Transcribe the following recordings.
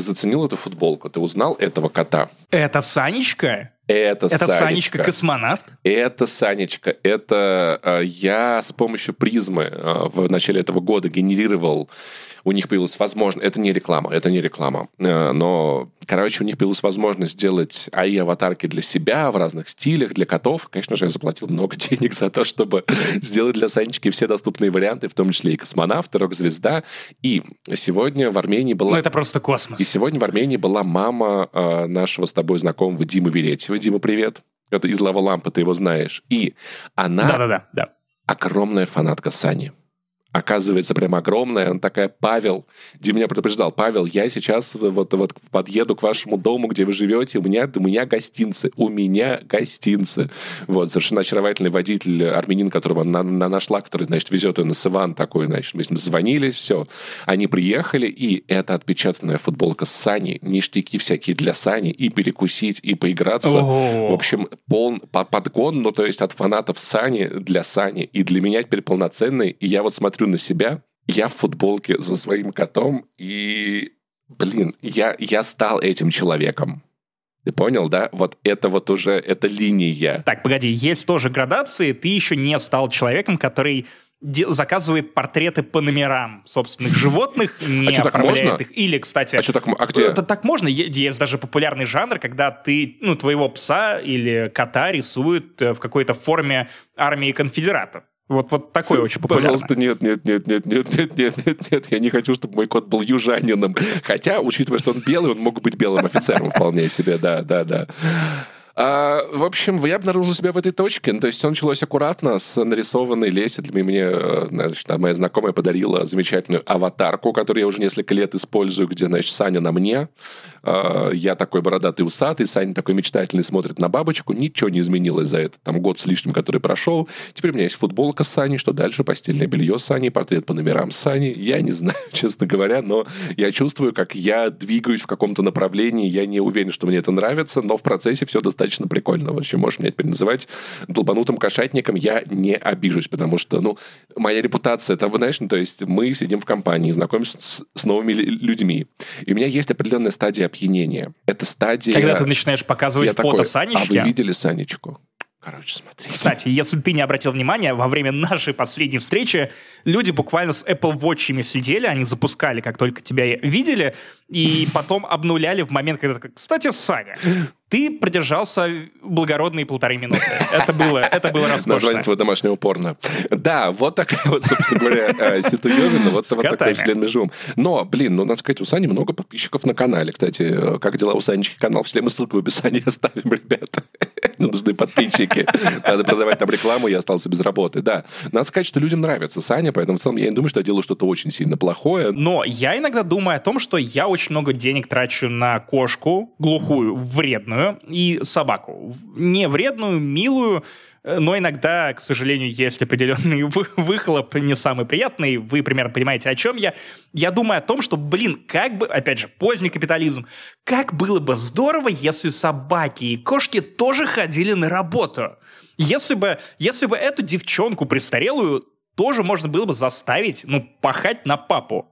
ты заценил эту футболку? Ты узнал этого кота? Это Санечка? Это, Это Санечка. Космонавт? Это Санечка. Это э, я с помощью призмы э, в начале этого года генерировал у них появилась возможность... Это не реклама, это не реклама. Э, Но, короче, у них появилась возможность сделать АИ-аватарки для себя в разных стилях, для котов. Конечно же, я заплатил много денег за то, чтобы сделать для Санечки все доступные варианты, в том числе и космонавт, и рок-звезда. И сегодня в Армении была... Ну, это просто космос. И сегодня в Армении была мама э, нашего с тобой знакомого Димы Веретьева. Дима, привет. Это из Лава Лампы, ты его знаешь. И она Да-да-да. да. огромная фанатка Сани. Оказывается, прям огромная. Она такая, Павел, Дим меня предупреждал, Павел, я сейчас вот, вот подъеду к вашему дому, где вы живете, у меня, у меня гостинцы, у меня гостинцы. Вот, совершенно очаровательный водитель, армянин, которого она, она нашла, который, значит, везет ее на Сыван такой, значит, мы с ним звонились, все. Они приехали, и это отпечатанная футболка с Сани, ништяки всякие для Сани, и перекусить, и поиграться. Ого. В общем, пол, по- подгон, ну, то есть от фанатов Сани для Сани, и для меня теперь полноценный. И я вот смотрю на себя, я в футболке за своим котом, и, блин, я, я стал этим человеком. Ты понял, да? Вот это вот уже, это линия. Так, погоди, есть тоже градации. Ты еще не стал человеком, который заказывает портреты по номерам собственных животных, не А чё, так можно? их. Или, кстати... А что так, а где? Это так можно? Есть даже популярный жанр, когда ты, ну, твоего пса или кота рисуют э, в какой-то форме армии конфедератов. Вот, вот такое очень популярно. Пожалуйста, нет, нет, нет, нет, нет, нет, нет, нет, нет, я не хочу, чтобы мой кот был южанином. Хотя, учитывая, что он белый, он мог быть белым офицером вполне себе, да, да, да. А, в общем, я обнаружил себя в этой точке. То есть все началось аккуратно с нарисованной лесенкой. Мне, э, значит, моя знакомая подарила замечательную аватарку, которую я уже несколько лет использую, где, значит, Саня на мне. А, Я такой бородатый усатый, Саня такой мечтательный смотрит на бабочку. Ничего не изменилось за это там год с лишним, который прошел. Теперь у меня есть футболка с Саней, что дальше? Постельное белье с Саней, портрет по номерам с Саней. Я не знаю, честно говоря, но я чувствую, как я двигаюсь в каком-то направлении. Я не уверен, что мне это нравится, но в процессе все достаточно прикольно. В общем, можешь меня теперь называть долбанутым кошатником. Я не обижусь, потому что, ну, моя репутация, это, вы знаешь, ну, то есть мы сидим в компании, знакомимся с, с новыми лю- людьми. И у меня есть определенная стадия опьянения. Это стадия... Когда ты начинаешь показывать Я фото такой, Санечки. А вы видели Санечку? Короче, смотрите. Кстати, если ты не обратил внимания, во время нашей последней встречи люди буквально с Apple Watch'ами сидели, они запускали, как только тебя видели, и потом обнуляли в момент, когда такой, кстати, Саня, ты продержался благородные полторы минуты. Это было, это было роскошно. Название твоего домашнего порно. Да, вот такая вот, собственно говоря, э, ситуевина, вот, вот такой член межум. Но, блин, ну, надо сказать, у Сани много подписчиков на канале. Кстати, э, как дела у Санечки канал? Все мы ссылку в описании оставим, ребята. Ну, нужны подписчики. Надо продавать там рекламу, я остался без работы. Да, надо сказать, что людям нравится Саня, поэтому в целом я не думаю, что я делаю что-то очень сильно плохое. Но я иногда думаю о том, что я очень много денег трачу на кошку, глухую, вредную, и собаку. Не вредную, милую, но иногда, к сожалению, есть определенный вы- выхлоп не самый приятный. Вы примерно понимаете, о чем я. Я думаю о том, что, блин, как бы, опять же, поздний капитализм, как было бы здорово, если собаки и кошки тоже ходили на работу. Если бы, если бы эту девчонку престарелую тоже можно было бы заставить, ну, пахать на папу.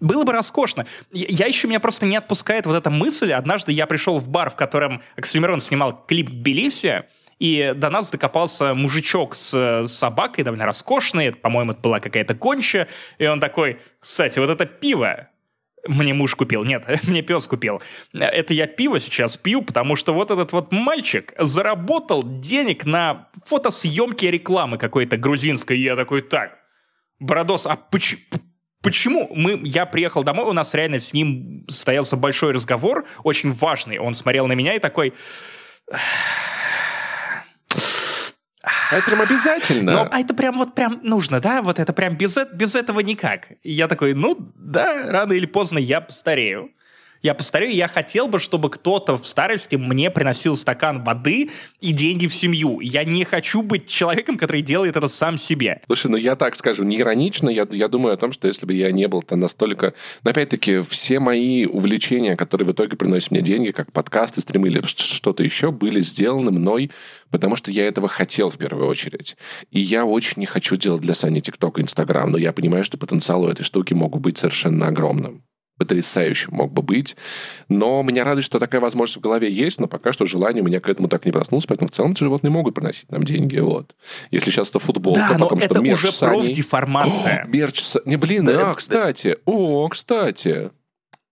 Было бы роскошно. Я еще, меня просто не отпускает вот эта мысль. Однажды я пришел в бар, в котором Оксимирон снимал клип в Тбилиси, и до нас докопался мужичок с э, собакой, довольно роскошный, по-моему, это была какая-то конча, и он такой, кстати, вот это пиво, мне муж купил, нет, мне пес купил. Это я пиво сейчас пью, потому что вот этот вот мальчик заработал денег на фотосъемки рекламы какой-то грузинской. И я такой, так, Бородос, а поч- п- почему? Мы, я приехал домой, у нас реально с ним состоялся большой разговор, очень важный. Он смотрел на меня и такой, это прям обязательно. ну, а это прям вот прям нужно, да? Вот это прям без, э- без этого никак. И я такой, ну, да, рано или поздно я постарею. Я постарею, и я хотел бы, чтобы кто-то в старости мне приносил стакан воды и деньги в семью. Я не хочу быть человеком, который делает это сам себе. Слушай, ну я так скажу, не иронично, я, я думаю о том, что если бы я не был то настолько... Но опять-таки, все мои увлечения, которые в итоге приносят мне деньги, как подкасты, стримы или что-то еще, были сделаны мной, потому что я этого хотел в первую очередь. И я очень не хочу делать для Сани ТикТок и Инстаграм, но я понимаю, что потенциал у этой штуки мог быть совершенно огромным. Потрясающим мог бы быть. Но меня радует, что такая возможность в голове есть, но пока что желание у меня к этому так не проснулось, поэтому в целом эти животные могут приносить нам деньги. Вот. Если сейчас это футболка, да, потом но что это мерч уже с Аней. профдеформация. О, мерч. Не, блин, Да, а, кстати. О, кстати.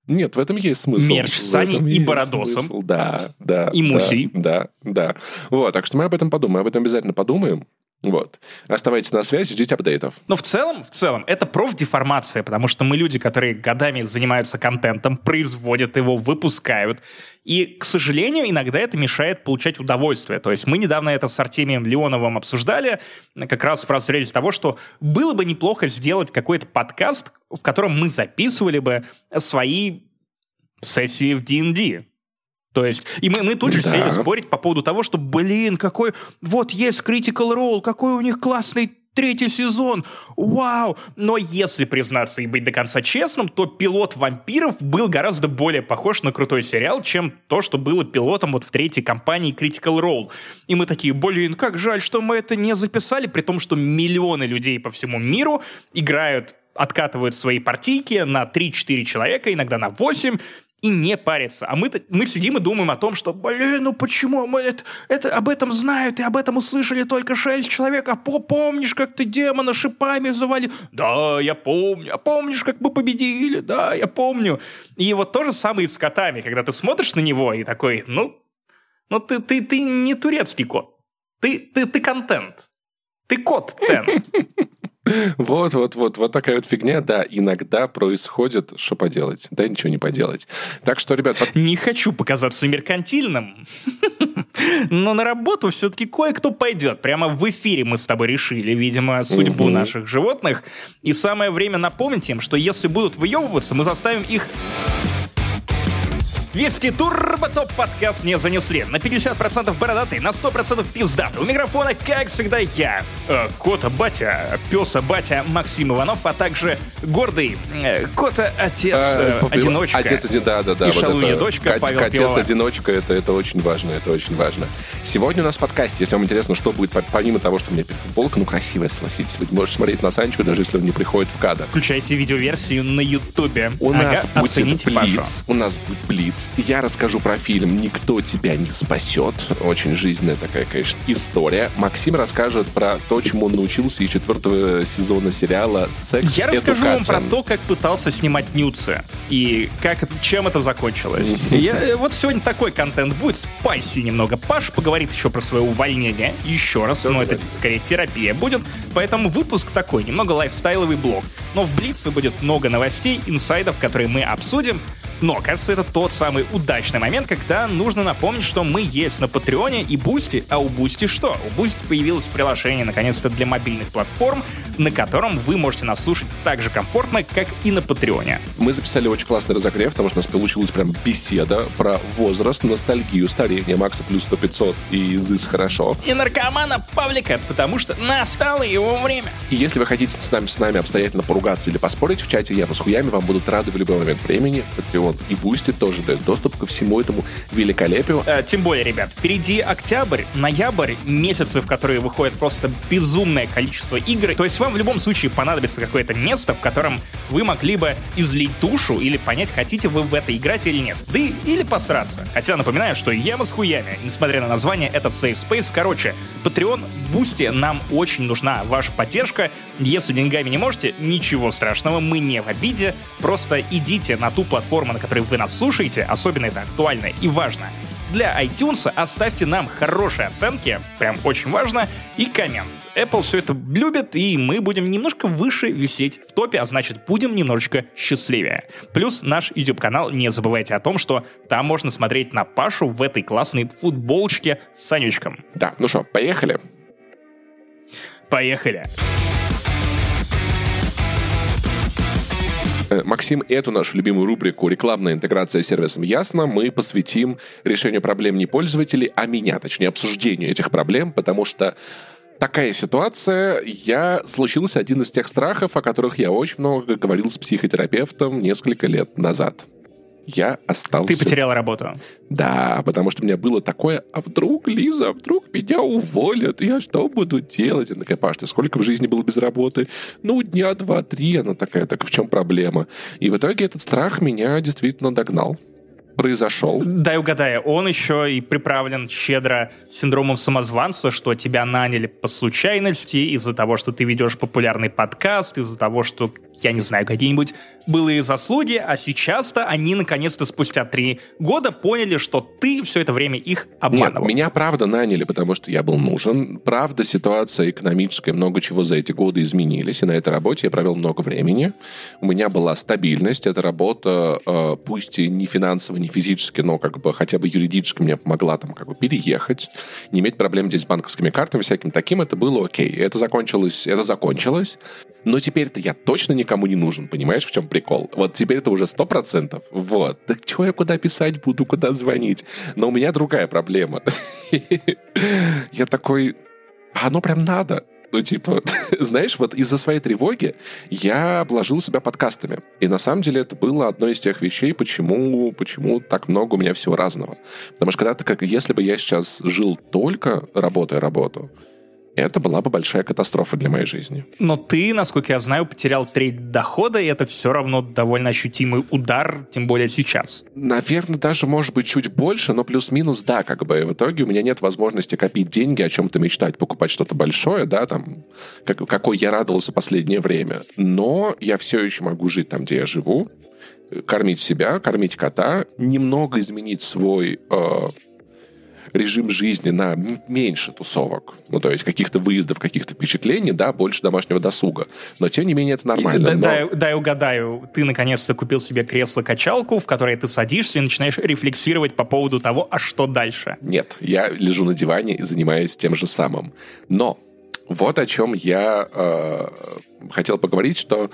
Нет, в этом есть смысл. Мерч с Аней этом и Бородосом. смысл. Да, да. И да, Мусей. Да, да. Вот, так что мы об этом подумаем. Об этом обязательно подумаем. Вот. Оставайтесь на связи, ждите апдейтов. Но в целом, в целом, это профдеформация, потому что мы люди, которые годами занимаются контентом, производят его, выпускают. И, к сожалению, иногда это мешает получать удовольствие. То есть мы недавно это с Артемием Леоновым обсуждали, как раз в разрезе того, что было бы неплохо сделать какой-то подкаст, в котором мы записывали бы свои сессии в D&D. То есть, и мы, мы тут же Да. сели спорить по поводу того, что, блин, какой, вот есть Critical Role, какой у них классный третий сезон, вау! Но если признаться и быть до конца честным, то пилот «Вампиров» был гораздо более похож на крутой сериал, чем то, что было пилотом вот в третьей компании Critical Role. И мы такие, блин, как жаль, что мы это не записали, при том, что миллионы людей по всему миру играют откатывают свои партийки на 3-4 человека, иногда на 8, и не парятся. А мы, мы сидим и думаем о том, что, блин, ну почему мы это, это об этом знают, и об этом услышали только 6 человек, а по, помнишь, как ты демона шипами завалил? Да, я помню. А помнишь, как мы победили? Да, я помню. И вот то же самое и с котами, когда ты смотришь на него и такой, ну, ну ты, ты, ты не турецкий кот. Ты, ты, ты контент. Ты кот-тен. Вот, вот, вот, вот такая вот фигня, да, иногда происходит, что поделать, да, ничего не поделать. Так что, ребят, под- Не хочу показаться меркантильным, но на работу все-таки кое-кто пойдет. Прямо в эфире мы с тобой решили, видимо, судьбу Мгм. наших животных. И самое время напомнить им, что если будут выебываться, мы заставим их Вести Турбо Топ подкаст не занесли. На 50% бородатый, на 100% пиздатый. У микрофона, как всегда, я, э, Кота Батя, Песа Батя Максим Иванов, а также гордый э, Кота Отец э, э, Одиночка. Отец один, да, да, да. И вот шалунья это. дочка Кот- Павел Отец Пивовар. одиночка, это, это очень важно, это очень важно. Сегодня у нас в подкасте, если вам интересно, что будет, по- помимо того, что у меня футболка, ну, красивая, согласитесь. Вы можете смотреть на Санечку, даже если он не приходит в кадр. Включайте видеоверсию на Ютубе. У Ага, нас будет. Блиц. У нас будет Блиц. Я расскажу про фильм «Никто тебя не спасет». Очень жизненная такая, конечно, история. Максим расскажет про то, чему он научился из четвертого сезона сериала «Секс Я расскажу вам про Education». то, как пытался снимать нюцы и как, чем это закончилось. Я- э, вот сегодня такой контент будет, спайси немного. Паш поговорит еще про свое увольнение, еще раз, но это скорее терапия будет. Поэтому выпуск такой, немного лайфстайловый блог. Но в Блице будет много новостей, инсайдов, которые мы обсудим. Но, кажется, это тот самый удачный момент, когда нужно напомнить, что мы есть на Патреоне и Boosty. А у Boosty что? У Boosty появилось приложение, наконец-то, для мобильных платформ, на котором вы можете нас слушать так же комфортно, как и на Патреоне. Мы записали очень классный разогрев, потому что у нас получилась прям беседа про возраст, ностальгию, старение. Макса плюс 100 500 и This is Хорошо. И наркомана Павлика, потому что настало его время. И если вы хотите с нами, с нами обстоятельно поругаться или поспорить, в чате Яма с хуями вам будут рады в любой момент времени. Patreon и Boosty тоже дают доступ ко всему этому великолепию. Э, тем более, ребят, впереди октябрь, ноябрь, месяцы, в которые выходит просто безумное количество игр. То есть вам в любом случае понадобится какое-то место, в котором вы могли бы излить душу или понять, хотите вы в это играть или нет. Да и, или посраться. Хотя напоминаю, что яма с хуями, несмотря на название, это Safe Space. Короче, Patreon, Boosty, нам очень нужна ваша поддержка. Если деньгами не можете, ничего страшного, мы не в обиде. Просто идите на ту платформу, на которой вы нас слушаете, особенно это актуально и важно. Для iTunes оставьте нам хорошие оценки, прям очень важно, и коммент. Apple все это любит, и мы будем немножко выше висеть в топе, а значит, будем немножечко счастливее. Плюс наш YouTube-канал, не забывайте о том, что там можно смотреть на Пашу в этой классной футболочке с Санючком. Да, ну что, поехали. Поехали! Э, Максим, эту нашу любимую рубрику «Рекламная интеграция с сервисом Ясно» мы посвятим решению проблем не пользователей, а меня, точнее, обсуждению этих проблем, потому что такая ситуация, я случился один из тех страхов, о которых я очень много говорил с психотерапевтом несколько лет назад. Я остался... Ты потерял работу. Да, потому что у меня было такое, а вдруг, Лиза, а вдруг меня уволят, я что буду делать? Она такая, Паш, ты сколько в жизни был без работы? Ну, дня два-три. Она такая, так в чем проблема? И в итоге этот страх меня действительно догнал произошел. Дай угадаю, он еще и приправлен щедро синдромом самозванца, что тебя наняли по случайности из-за того, что ты ведешь популярный подкаст, из-за того, что, я не знаю, какие-нибудь былые заслуги, а сейчас-то они наконец-то спустя три года поняли, что ты все это время их обманывал. Нет, меня правда наняли, потому что я был нужен. Правда, ситуация экономическая, много чего за эти годы изменились, и на этой работе я провел много времени. У меня была стабильность, эта работа, э, пусть и не финансово, не физически, но как бы хотя бы юридически мне помогла там как бы переехать, не иметь проблем здесь с банковскими картами, всяким таким, это было окей. Это закончилось, это закончилось. Но теперь-то я точно никому не нужен, понимаешь, в чем прикол? Вот теперь это уже сто процентов. Вот. Так что я куда писать буду, куда звонить? Но у меня другая проблема. Я такой, а оно прям надо. Ну, типа, знаешь, вот из-за своей тревоги я обложил себя подкастами. И на самом деле это было одной из тех вещей, почему, почему так много у меня всего разного. Потому что когда-то, как если бы я сейчас жил только работая работу, это была бы большая катастрофа для моей жизни. Но ты, насколько я знаю, потерял треть дохода, и это все равно довольно ощутимый удар, тем более сейчас. Наверное, даже, может быть, чуть больше, но плюс-минус, да, как бы. В итоге у меня нет возможности копить деньги, о чем-то мечтать, покупать что-то большое, да, там, как, какой я радовался последнее время. Но я все еще могу жить там, где я живу, кормить себя, кормить кота, немного изменить свой э, режим жизни на меньше тусовок. Ну, то есть каких-то выездов, каких-то впечатлений, да, больше домашнего досуга. Но, тем не менее, это нормально. И, но... дай, дай угадаю, ты наконец-то купил себе кресло-качалку, в которое ты садишься и начинаешь рефлексировать по поводу того, а что дальше? Нет, я лежу на диване и занимаюсь тем же самым. Но вот о чем я э, хотел поговорить, что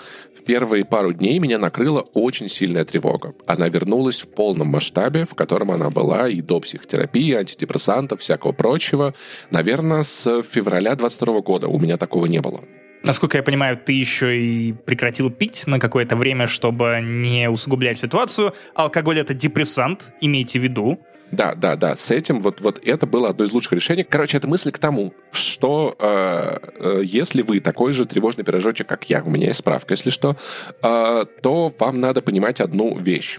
первые пару дней меня накрыла очень сильная тревога. Она вернулась в полном масштабе, в котором она была и до психотерапии, антидепрессантов, всякого прочего. Наверное, с февраля 22 года у меня такого не было. Насколько я понимаю, ты еще и прекратил пить на какое-то время, чтобы не усугублять ситуацию. Алкоголь — это депрессант, имейте в виду. Да, да, да. С этим вот, вот это было одно из лучших решений. Короче, это мысль к тому, что э, э, если вы такой же тревожный пирожочек, как я, у меня есть справка, если что, э, то вам надо понимать одну вещь.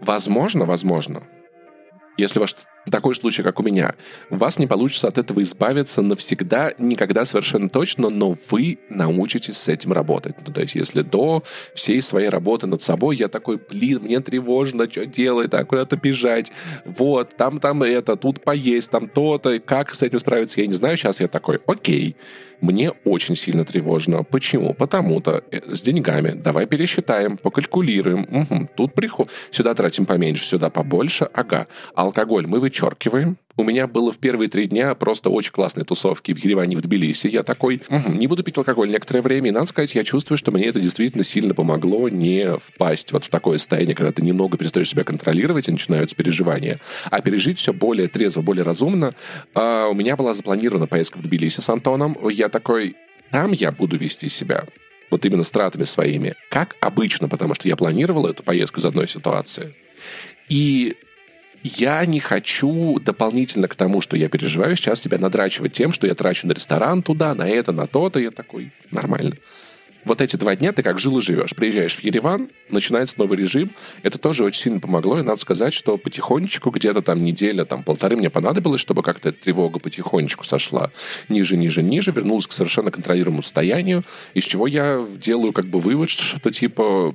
Возможно, возможно, если ваш такой случай, как у меня, у вас не получится от этого избавиться навсегда, никогда совершенно точно, но вы научитесь с этим работать. Ну, то есть, если до всей своей работы над собой я такой, блин, мне тревожно, что делать, а куда-то бежать, вот, там, там это, тут поесть, там то-то, как с этим справиться, я не знаю, сейчас я такой, окей, мне очень сильно тревожно. Почему? Потому-то э, с деньгами. Давай пересчитаем, покалькулируем. Угу, тут приход. Сюда тратим поменьше, сюда побольше. Ага. Алкоголь мы вычеркиваем. У меня было в первые три дня просто очень классные тусовки в Ереване, в Тбилиси. Я такой, угу, не буду пить алкоголь некоторое время. И надо сказать, я чувствую, что мне это действительно сильно помогло не впасть вот в такое состояние, когда ты немного перестаешь себя контролировать и начинаются переживания. А пережить все более трезво, более разумно. А, у меня была запланирована поездка в Тбилиси с Антоном. Я такой, там я буду вести себя вот именно с тратами своими, как обычно, потому что я планировал эту поездку из одной ситуации. И я не хочу дополнительно к тому, что я переживаю, сейчас себя надрачивать тем, что я трачу на ресторан туда, на это, на то-то. Я такой, нормально. Вот эти два дня ты как жил и живешь. Приезжаешь в Ереван, начинается новый режим. Это тоже очень сильно помогло, и надо сказать, что потихонечку, где-то там неделя, там полторы мне понадобилось, чтобы как-то эта тревога потихонечку сошла ниже, ниже, ниже, вернулась к совершенно контролируемому состоянию, из чего я делаю как бы вывод, что типа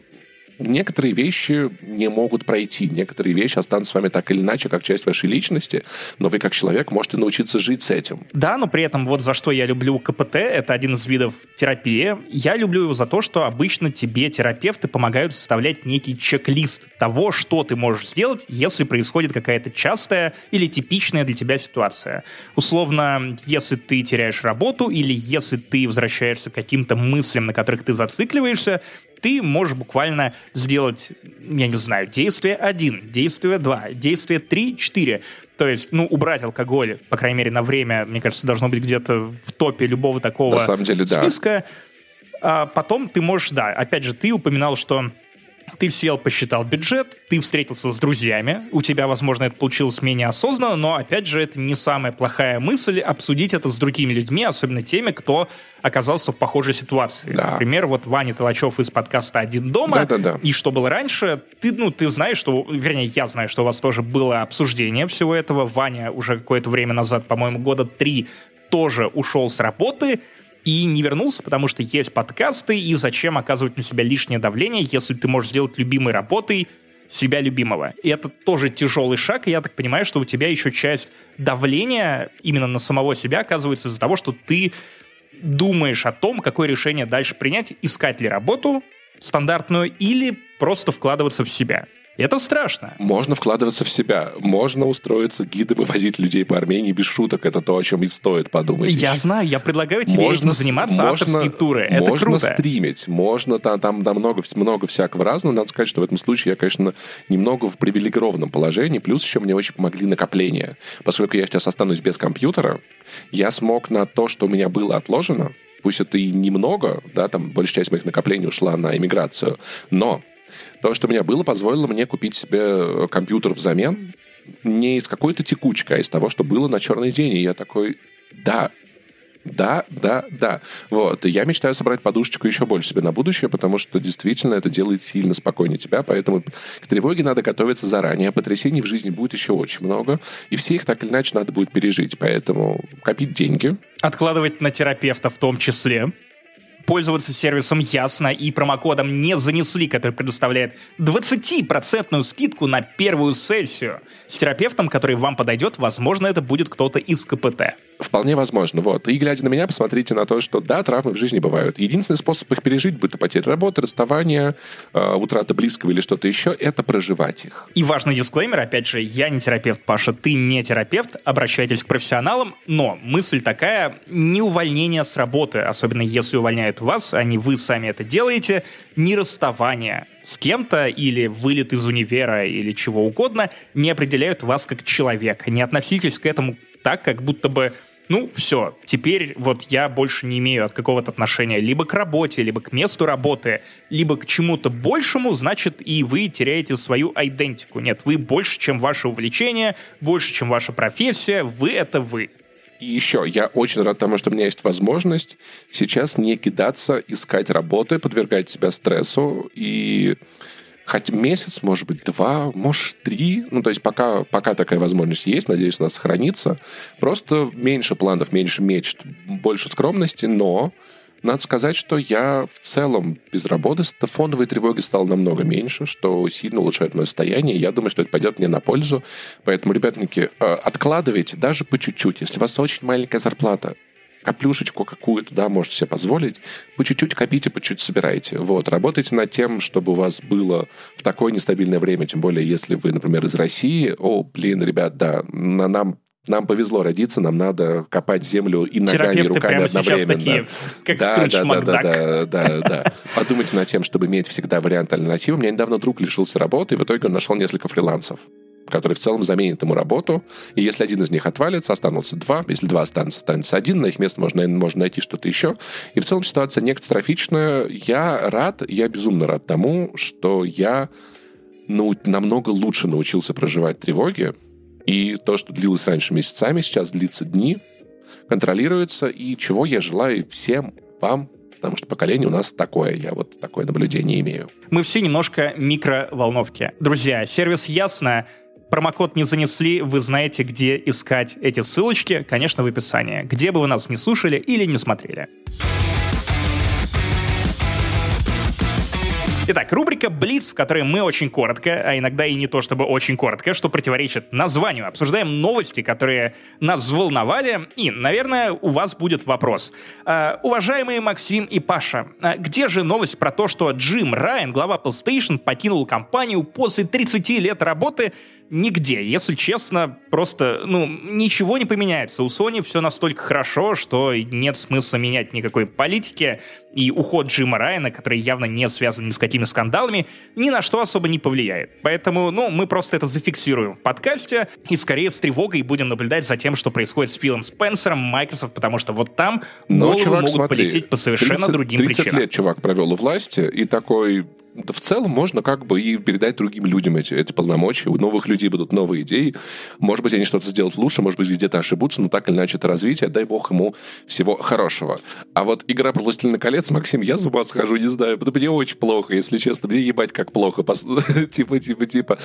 некоторые вещи не могут пройти, некоторые вещи останутся с вами так или иначе, как часть вашей личности, но вы как человек можете научиться жить с этим. Да, но при этом вот за что я люблю КПТ, это один из видов терапии. Я люблю его за то, что обычно тебе терапевты помогают составлять некий чек-лист того, что ты можешь сделать, если происходит какая-то частая или типичная для тебя ситуация. Условно, если ты теряешь работу или если ты возвращаешься к каким-то мыслям, на которых ты зацикливаешься, ты можешь буквально сделать, я не знаю, действие 1, действие 2, действие 3, 4. То есть, ну, убрать алкоголь, по крайней мере, на время, мне кажется, должно быть где-то в топе любого такого на самом деле, списка. Да. А потом ты можешь, да, опять же, ты упоминал, что ты сел, посчитал бюджет, ты встретился с друзьями, у тебя, возможно, это получилось менее осознанно, но, опять же, это не самая плохая мысль обсудить это с другими людьми, особенно теми, кто оказался в похожей ситуации. Да. Например, вот Ваня Толачев из подкаста «Один дома». Да-да-да. И что было раньше, ты, ну, ты знаешь, что, вернее, я знаю, что у вас тоже было обсуждение всего этого. Ваня уже какое-то время назад, по-моему, года три, тоже ушел с работы, и не вернулся, потому что есть подкасты, и зачем оказывать на себя лишнее давление, если ты можешь сделать любимой работой себя любимого. И это тоже тяжелый шаг, и я так понимаю, что у тебя еще часть давления именно на самого себя оказывается из-за того, что ты думаешь о том, какое решение дальше принять, искать ли работу стандартную или просто вкладываться в себя. Это страшно. Можно вкладываться в себя. Можно устроиться гидом и возить людей по Армении без шуток. Это то, о чем и стоит подумать. Я знаю, я предлагаю тебе можно, этим заниматься, можно, авторские туры. Это можно круто. стримить, можно там, там да, много, много всякого разного. Надо сказать, что в этом случае я, конечно, немного в привилегированном положении. Плюс еще мне очень помогли накопления. Поскольку я сейчас останусь без компьютера, я смог на то, что у меня было отложено, пусть это и немного, да, там большая часть моих накоплений ушла на иммиграцию, но то, что у меня было, позволило мне купить себе э, компьютер взамен не из какой-то текучки, а из того, что было на черный день. И я такой, да, да, да, да. Вот. И я мечтаю собрать подушечку еще больше себе на будущее, потому что действительно это делает сильно спокойнее тебя, поэтому к тревоге надо готовиться заранее. Потрясений в жизни будет еще очень много, и все их так или иначе надо будет пережить. Поэтому копить деньги. Откладывать на терапевта в том числе пользоваться сервисом Ясно и промокодом не занесли, который предоставляет 20% скидку на первую сессию. С терапевтом, который вам подойдет, возможно, это будет кто-то из КПТ. Вполне возможно, вот. И глядя на меня, посмотрите на то, что да, травмы в жизни бывают. Единственный способ их пережить, будь то потеря работы, расставание, э, утрата близкого или что-то еще, это проживать их. И важный дисклеймер, опять же, я не терапевт, Паша, ты не терапевт, обращайтесь к профессионалам, но мысль такая, не увольнение с работы, особенно если увольняют вас, а не вы сами это делаете, не расставание с кем-то или вылет из универа или чего угодно не определяют вас как человека. Не относитесь к этому так, как будто бы ну, все, теперь вот я больше не имею от какого-то отношения либо к работе, либо к месту работы, либо к чему-то большему, значит, и вы теряете свою идентику. Нет, вы больше, чем ваше увлечение, больше, чем ваша профессия, вы — это вы. И еще, я очень рад тому, что у меня есть возможность сейчас не кидаться, искать работы, подвергать себя стрессу и хоть месяц, может быть, два, может, три. Ну, то есть пока, пока такая возможность есть, надеюсь, у нас сохранится. Просто меньше планов, меньше мечт, больше скромности, но надо сказать, что я в целом без работы, фондовой тревоги стало намного меньше, что сильно улучшает мое состояние. Я думаю, что это пойдет мне на пользу. Поэтому, ребятники, э, откладывайте даже по чуть-чуть. Если у вас очень маленькая зарплата, каплюшечку какую-то, да, можете себе позволить, по чуть-чуть копите, по чуть-чуть собирайте. Вот, работайте над тем, чтобы у вас было в такое нестабильное время, тем более, если вы, например, из России, о, блин, ребят, да, на нам нам повезло родиться, нам надо копать землю и ногами, и руками прямо одновременно. Такие, как да, Скрудж да, да, да, да, да, Подумайте над тем, чтобы иметь всегда вариант альтернативы. У меня недавно друг лишился работы, и в итоге он нашел несколько фрилансов которые в целом заменят ему работу. И если один из них отвалится, останутся два. Если два останутся, останется один. На их место можно, можно найти что-то еще. И в целом ситуация не катастрофичная. Я рад, я безумно рад тому, что я ну, намного лучше научился проживать тревоги, и то, что длилось раньше месяцами, сейчас длится дни, контролируется, и чего я желаю всем вам, потому что поколение у нас такое, я вот такое наблюдение имею. Мы все немножко микроволновки. Друзья, сервис Ясно промокод не занесли, вы знаете, где искать эти ссылочки, конечно, в описании, где бы вы нас не слушали или не смотрели. Итак, рубрика «Блиц», в которой мы очень коротко, а иногда и не то чтобы очень коротко, что противоречит названию, обсуждаем новости, которые нас взволновали, и, наверное, у вас будет вопрос. Uh, уважаемые Максим и Паша, uh, где же новость про то, что Джим Райан, глава PlayStation, покинул компанию после 30 лет работы нигде. Если честно, просто, ну, ничего не поменяется. У Sony все настолько хорошо, что нет смысла менять никакой политики, и уход Джима Райана, который явно не связан ни с какими скандалами, ни на что особо не повлияет. Поэтому, ну, мы просто это зафиксируем в подкасте и скорее с тревогой будем наблюдать за тем, что происходит с Филом Спенсером, Microsoft, потому что вот там Но, головы чувак, могут смотри, полететь по совершенно 30, другим 30 причинам. 30 лет чувак провел у власти, и такой в целом можно как бы и передать другим людям эти, эти полномочия. У новых людей будут новые идеи. Может быть, они что-то сделают лучше, может быть, где-то ошибутся, но так или иначе это развитие. Дай бог ему всего хорошего. А вот игра про «Властелин колец», Максим, я с ума схожу, не знаю. Мне очень плохо, если честно. Мне ебать как плохо. типа, типа, типа.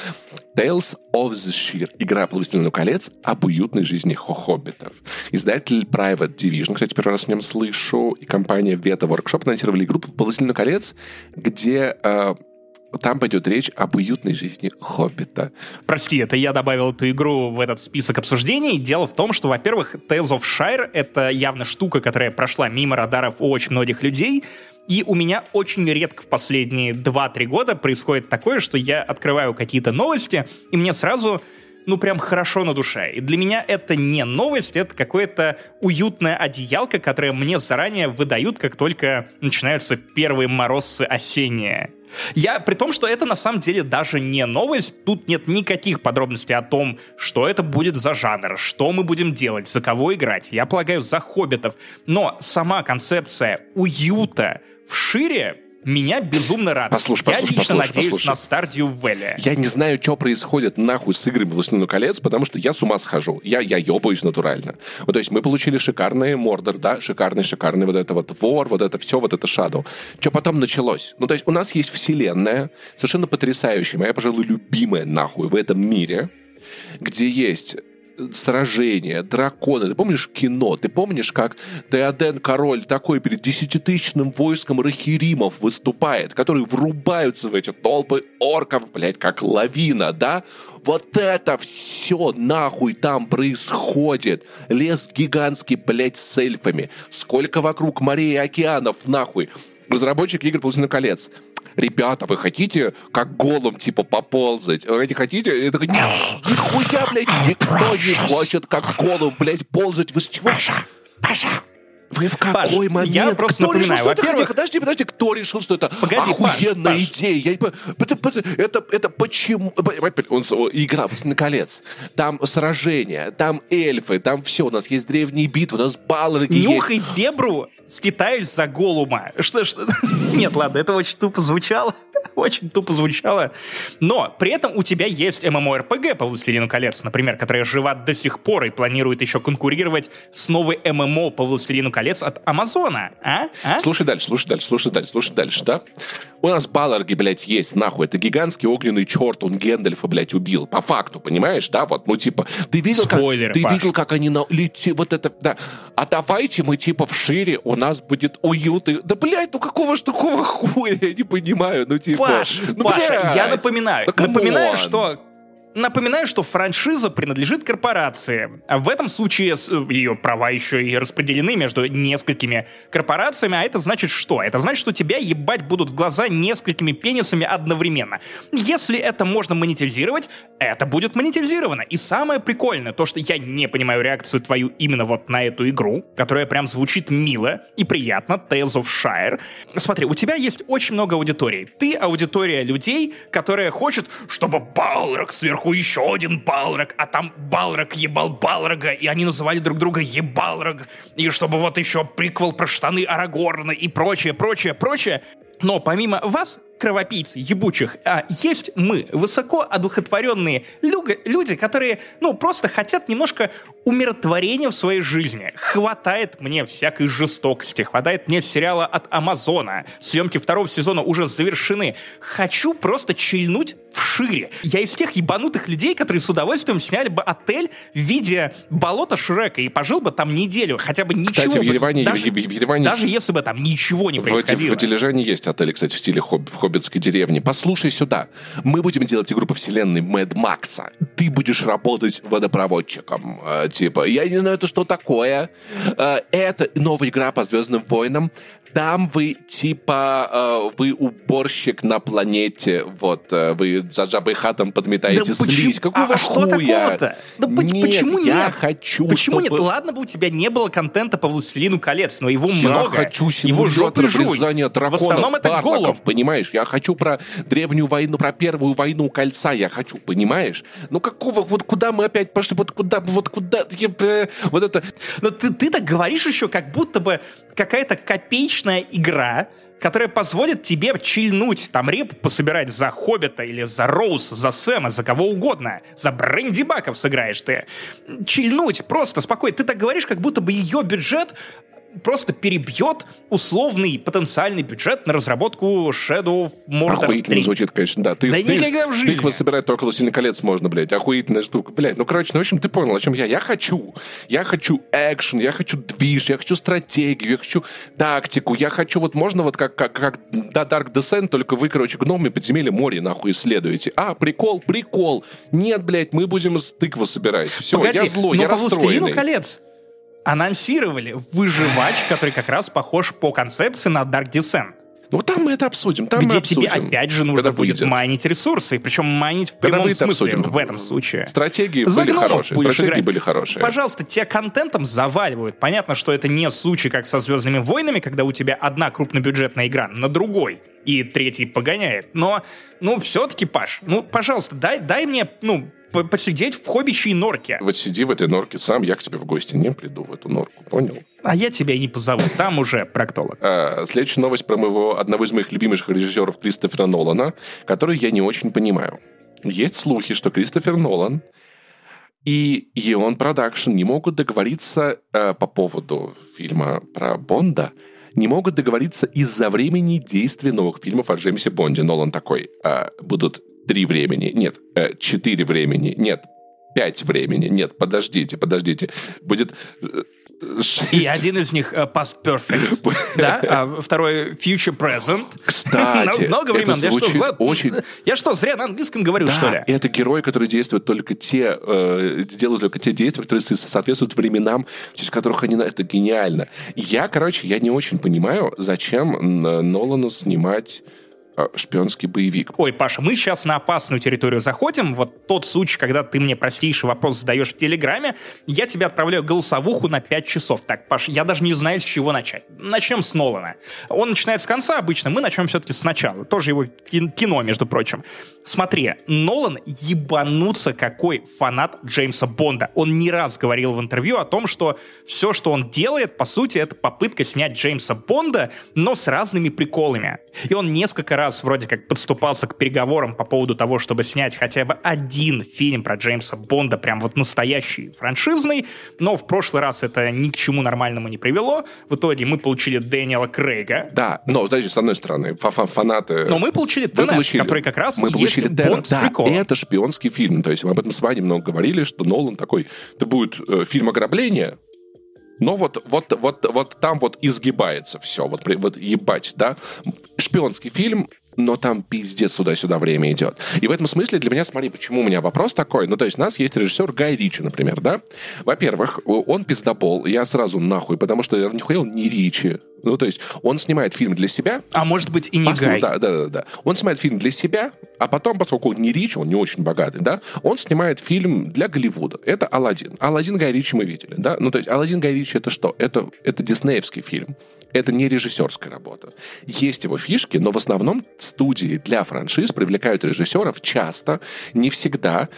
Tales of the Sheer. Игра по «Властелину колец» об уютной жизни хоббитов. Издатель Private Division, кстати, первый раз о нем слышу, и компания Veta Workshop анонсировали игру по «Властелину колец», где э, там пойдет речь об уютной жизни Хоббита. Прости, это я добавил эту игру в этот список обсуждений. Дело в том, что, во-первых, Tales of Shire — это явно штука, которая прошла мимо радаров у очень многих людей, и у меня очень редко в последние 2-3 года происходит такое, что я открываю какие-то новости, и мне сразу ну, прям хорошо на душе. И для меня это не новость, это какое-то уютное одеялко, которое мне заранее выдают, как только начинаются первые морозцы осенние. Я, при том, что это на самом деле даже не новость, тут нет никаких подробностей о том, что это будет за жанр, что мы будем делать, за кого играть. Я полагаю, за хоббитов. Но сама концепция уюта в шире меня безумно рад. Послушай, послушай, Я лично послушай, надеюсь послушай. на Стардию Вэлли. Я не знаю, что происходит нахуй с играми «Властелину колец», потому что я с ума схожу. Я, я ебаюсь натурально. Вот, то есть мы получили шикарный Мордор, да, шикарный, шикарный вот это вот вор, вот это все, вот это Shadow. Что потом началось? Ну, то есть у нас есть вселенная, совершенно потрясающая, моя, пожалуй, любимая нахуй в этом мире, где есть сражения, драконы. Ты помнишь кино? Ты помнишь, как Теоден Король такой перед десятитысячным войском рахиримов выступает, которые врубаются в эти толпы орков, блядь, как лавина, да? Вот это все нахуй там происходит. Лес гигантский, блядь, с эльфами. Сколько вокруг морей и океанов, нахуй. Разработчик игр «Паутина колец» ребята, вы хотите как голым, типа, поползать? Вы не хотите? Я такой, нет, нихуя, блядь, никто не хочет как голым, блядь, ползать. Вы с чего? Паша, Паша, вы в какой Паш, момент? я просто кто решил, напоминаю, что это... Подожди, подожди, кто решил, что это Погоди, охуенная Паш. идея? Я не понимаю. Это, это, почему... Он Игра «Властелин колец». Там сражения, там эльфы, там все. У нас есть древние битвы, у нас есть. Нюхай бебру, скитаюсь за голума. Что, что? Нет, ладно, это очень тупо звучало. Очень тупо звучало. Но при этом у тебя есть MMORPG по «Властелину колец», например, которая жива до сих пор и планирует еще конкурировать с новой ММО по «Властелину колец» от Амазона. А? А? Слушай дальше, слушай дальше, слушай дальше, слушай дальше, да? У нас Балларги, блядь, есть, нахуй. Это гигантский огненный черт, он Гендальфа, блядь, убил. По факту, понимаешь, да? Вот, ну, типа, ты видел, Спойлеры, как, ты Паш. видел, как они на лети, вот это, да. А давайте мы, типа, в шире, у нас будет уют. и- Да, блядь, ну какого ж такого хуя, я не понимаю, ну, типа. Паш, ну, Паша, блядь. я напоминаю, Да come on. напоминаю, что Напоминаю, что франшиза принадлежит корпорации. А в этом случае ее права еще и распределены между несколькими корпорациями. А это значит что? Это значит, что тебя ебать будут в глаза несколькими пенисами одновременно. Если это можно монетизировать, это будет монетизировано. И самое прикольное, то, что я не понимаю реакцию твою именно вот на эту игру, которая прям звучит мило и приятно, Tales of Shire. Смотри, у тебя есть очень много аудиторий. Ты аудитория людей, которая хочет, чтобы Балрог сверху еще один Балрог, а там Балрог ебал Балрога, и они называли друг друга Ебалрог, и чтобы вот еще приквел про штаны Арагорна и прочее, прочее, прочее. Но помимо вас, кровопийцы ебучих, а, есть мы, высоко одухотворенные люга- люди, которые, ну, просто хотят немножко умиротворения в своей жизни. Хватает мне всякой жестокости, хватает мне сериала от Амазона. Съемки второго сезона уже завершены. Хочу просто чильнуть в шире. Я из тех ебанутых людей, которые с удовольствием сняли бы отель в виде болота Шрека и пожил бы там неделю, хотя бы ничего. Кстати, в бы- Ереване, даже, в, в Ереване даже если бы там ничего не В, происходило. в Дилижане есть отель, кстати, в стиле хоб- в хоббитской деревне. Послушай сюда. Мы будем делать игру по вселенной Мэд Макса. Ты будешь работать водопроводчиком. Э, типа, я не знаю, это что такое. Э, это новая игра по Звездным войнам. Там вы, типа, э, вы уборщик на планете. Вот, э, вы за Джабой Хатом подметаете Да слизь. почему- Какого а что хуя? такого-то? Да нет, почему я нет? хочу, Почему нет? чтобы- Ладно бы у тебя не было контента по «Властелину колец», но его Я много. хочу его симулятор жуй. врезания драконов, В основном это голубь. понимаешь? Я хочу про древнюю войну, про первую войну кольца я хочу, понимаешь? Ну какого, вот куда мы опять пошли, вот куда, вот куда, э, вот это... Но ты, ты так говоришь еще, как будто бы какая-то копеечная игра которая позволит тебе чильнуть, там реп пособирать за Хоббита или за Роуз, за Сэма, за кого угодно. За Бренди Баков сыграешь ты. Чильнуть просто спокойно. Ты так говоришь, как будто бы ее бюджет просто перебьет условный потенциальный бюджет на разработку Shadow of Mordor Охуительно 3. звучит, конечно, да. Ты, Да ты, никогда в жизни. Тыква собирать только «Властелин колец» можно, блядь. Охуительная штука. Блядь, ну, короче, ну, в общем, ты понял, о чем я. Я хочу. Я хочу экшен, я хочу движ, я хочу стратегию, я хочу тактику, я хочу вот можно вот как, как, как до Dark Descent, только вы, короче, гномы подземелья море нахуй исследуете. А, прикол, прикол. Нет, блядь, мы будем из тыквы собирать. Все, Погоди, я злой, но я по «Властелину расстроенный. колец» анонсировали выживач, который как раз похож по концепции на Dark Descent. Ну, там мы это обсудим, там мы где обсудим. тебе опять же нужно будет выйдет. майнить ресурсы, причем майнить в прямом смысле обсудим. в этом случае. Стратегии За были хорошие. Стратегии играть. были хорошие. Пожалуйста, тебя контентом заваливают. Понятно, что это не случай, как со «Звездными войнами», когда у тебя одна крупнобюджетная игра на другой, и третий погоняет. Но, ну, все-таки, Паш, ну, пожалуйста, дай, дай мне, ну, посидеть в хоббичьей норке. Вот сиди в этой норке сам, я к тебе в гости не приду в эту норку, понял? А я тебя и не позову. Там уже проктолог. А, следующая новость про моего, одного из моих любимейших режиссеров Кристофера Нолана, который я не очень понимаю. Есть слухи, что Кристофер Нолан и Eon Production не могут договориться э, по поводу фильма про Бонда, не могут договориться из-за времени действия новых фильмов о Джеймсе Бонде. Нолан такой, а, будут три времени, нет, э, четыре времени, нет, пять времени, нет, подождите, подождите, будет э, шесть. И один из них э, Past Perfect, да, а второй Future Present. Кстати, Много это времен. Я что, звучит очень... Я что, зря на английском говорю, что ли? Да, это герои, которые действуют только те, э, делают только те действия, которые со- соответствуют временам, через которых они... Это гениально. Я, короче, я не очень понимаю, зачем Нолану снимать э, шпионский боевик. Ой, Паша, мы сейчас на опасную территорию заходим. Вот тот случай, когда ты мне простейший вопрос задаешь в Телеграме, я тебе отправляю голосовуху на 5 часов. Так, Паш, я даже не знаю, с чего начать. Начнем с Нолана. Он начинает с конца обычно, мы начнем все-таки сначала. Тоже его кин- кино, между прочим. Смотри, Нолан ебануться какой фанат Джеймса Бонда. Он не раз говорил в интервью о том, что все, что он делает, по сути, это попытка снять Джеймса Бонда, но с разными приколами. И он несколько раз вроде как подступался к переговорам по поводу того, чтобы снять хотя бы один фильм про Джеймса Бонда, прям вот настоящий франшизный, но в прошлый раз это ни к чему нормальному не привело. В итоге мы получили Дэниела Крейга, Да, но, знаете, с одной стороны, фа- фа- фанаты... но мы получили Вы Тенет, получили. который как раз Мы получили. Бонд Да, это шпионский фильм. То есть мы об этом с Ваней много говорили, что Нолан такой, это будет э, фильм ограбления, но вот, вот, вот, вот там вот изгибается все. Вот, вот ебать, да? Шпионский фильм, но там пиздец туда-сюда время идет. И в этом смысле для меня, смотри, почему у меня вопрос такой. Ну, то есть у нас есть режиссер Гай Ричи, например, да? Во-первых, он пиздобол, я сразу нахуй, потому что нихуя он не Ричи. Ну, то есть он снимает фильм для себя, А может быть и не Послу- Гай. Да, да, да, да. Он снимает фильм для себя, а потом, поскольку он не Рич, он не очень богатый, да, он снимает фильм для Голливуда. Это Алладин. Алладин Гай Ричи мы видели, да. Ну, то есть Алладин Гай Ричи это что? Это, это диснеевский фильм. Это не режиссерская работа. Есть его фишки, но в основном студии для франшиз привлекают режиссеров часто, не всегда,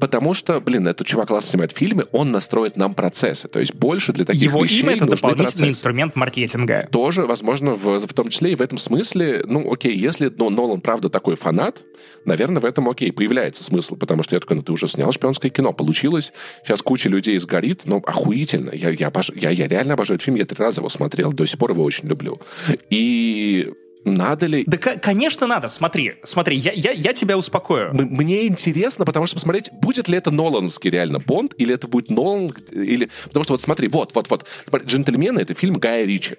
потому что, блин, этот чувак классно снимает фильмы, он настроит нам процессы. То есть больше для таких Его вещей имя — это дополнительный процессы инструмент маркетинга. тоже, возможно, в, в том числе и в этом смысле, ну, окей, если ну, Нолан, правда, такой фанат, наверное, в этом, окей, появляется смысл, потому что я такой, ну, ты уже снял шпионское кино, получилось, сейчас куча людей сгорит, ну, охуительно, я, я, обож- я, я реально обожаю этот фильм, я три раза его смотрел, до сих пор его очень люблю. И надо ли... Да, ко- конечно, надо. Смотри, смотри, я, я, я тебя успокою. М- Мне интересно, потому что посмотреть, будет ли это Нолановский реально Бонд, или это будет Нолан, или... Потому что вот смотри, вот, вот, вот. «Джентльмены» — это фильм Гая Ричи.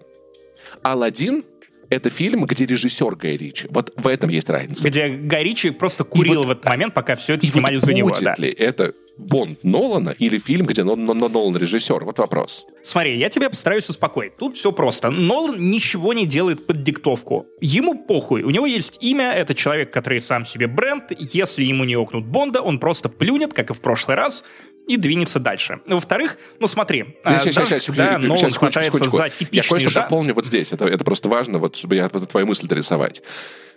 «Аладдин» — это фильм, где режиссер Гай Ричи. Вот в этом есть разница. Где Гай Ричи просто курил вот- в этот момент, пока все это И снимали вот за него. будет да. ли это Бонд Нолана или фильм, где Нол- Нол- Нолан режиссер? Вот вопрос. Смотри, я тебя постараюсь успокоить. Тут все просто. Нолан ничего не делает под диктовку. Ему похуй. У него есть имя, это человек, который сам себе бренд. Если ему не окнут Бонда, он просто плюнет, как и в прошлый раз, и двинется дальше. Во-вторых, ну смотри, Сейчас, даже сейчас, когда секундочку, Нолан сейчас, хватается секундочку. за Я типичный кое-что жанр- дополню вот здесь. Это, это просто важно, вот, чтобы я твою мысль дорисовать.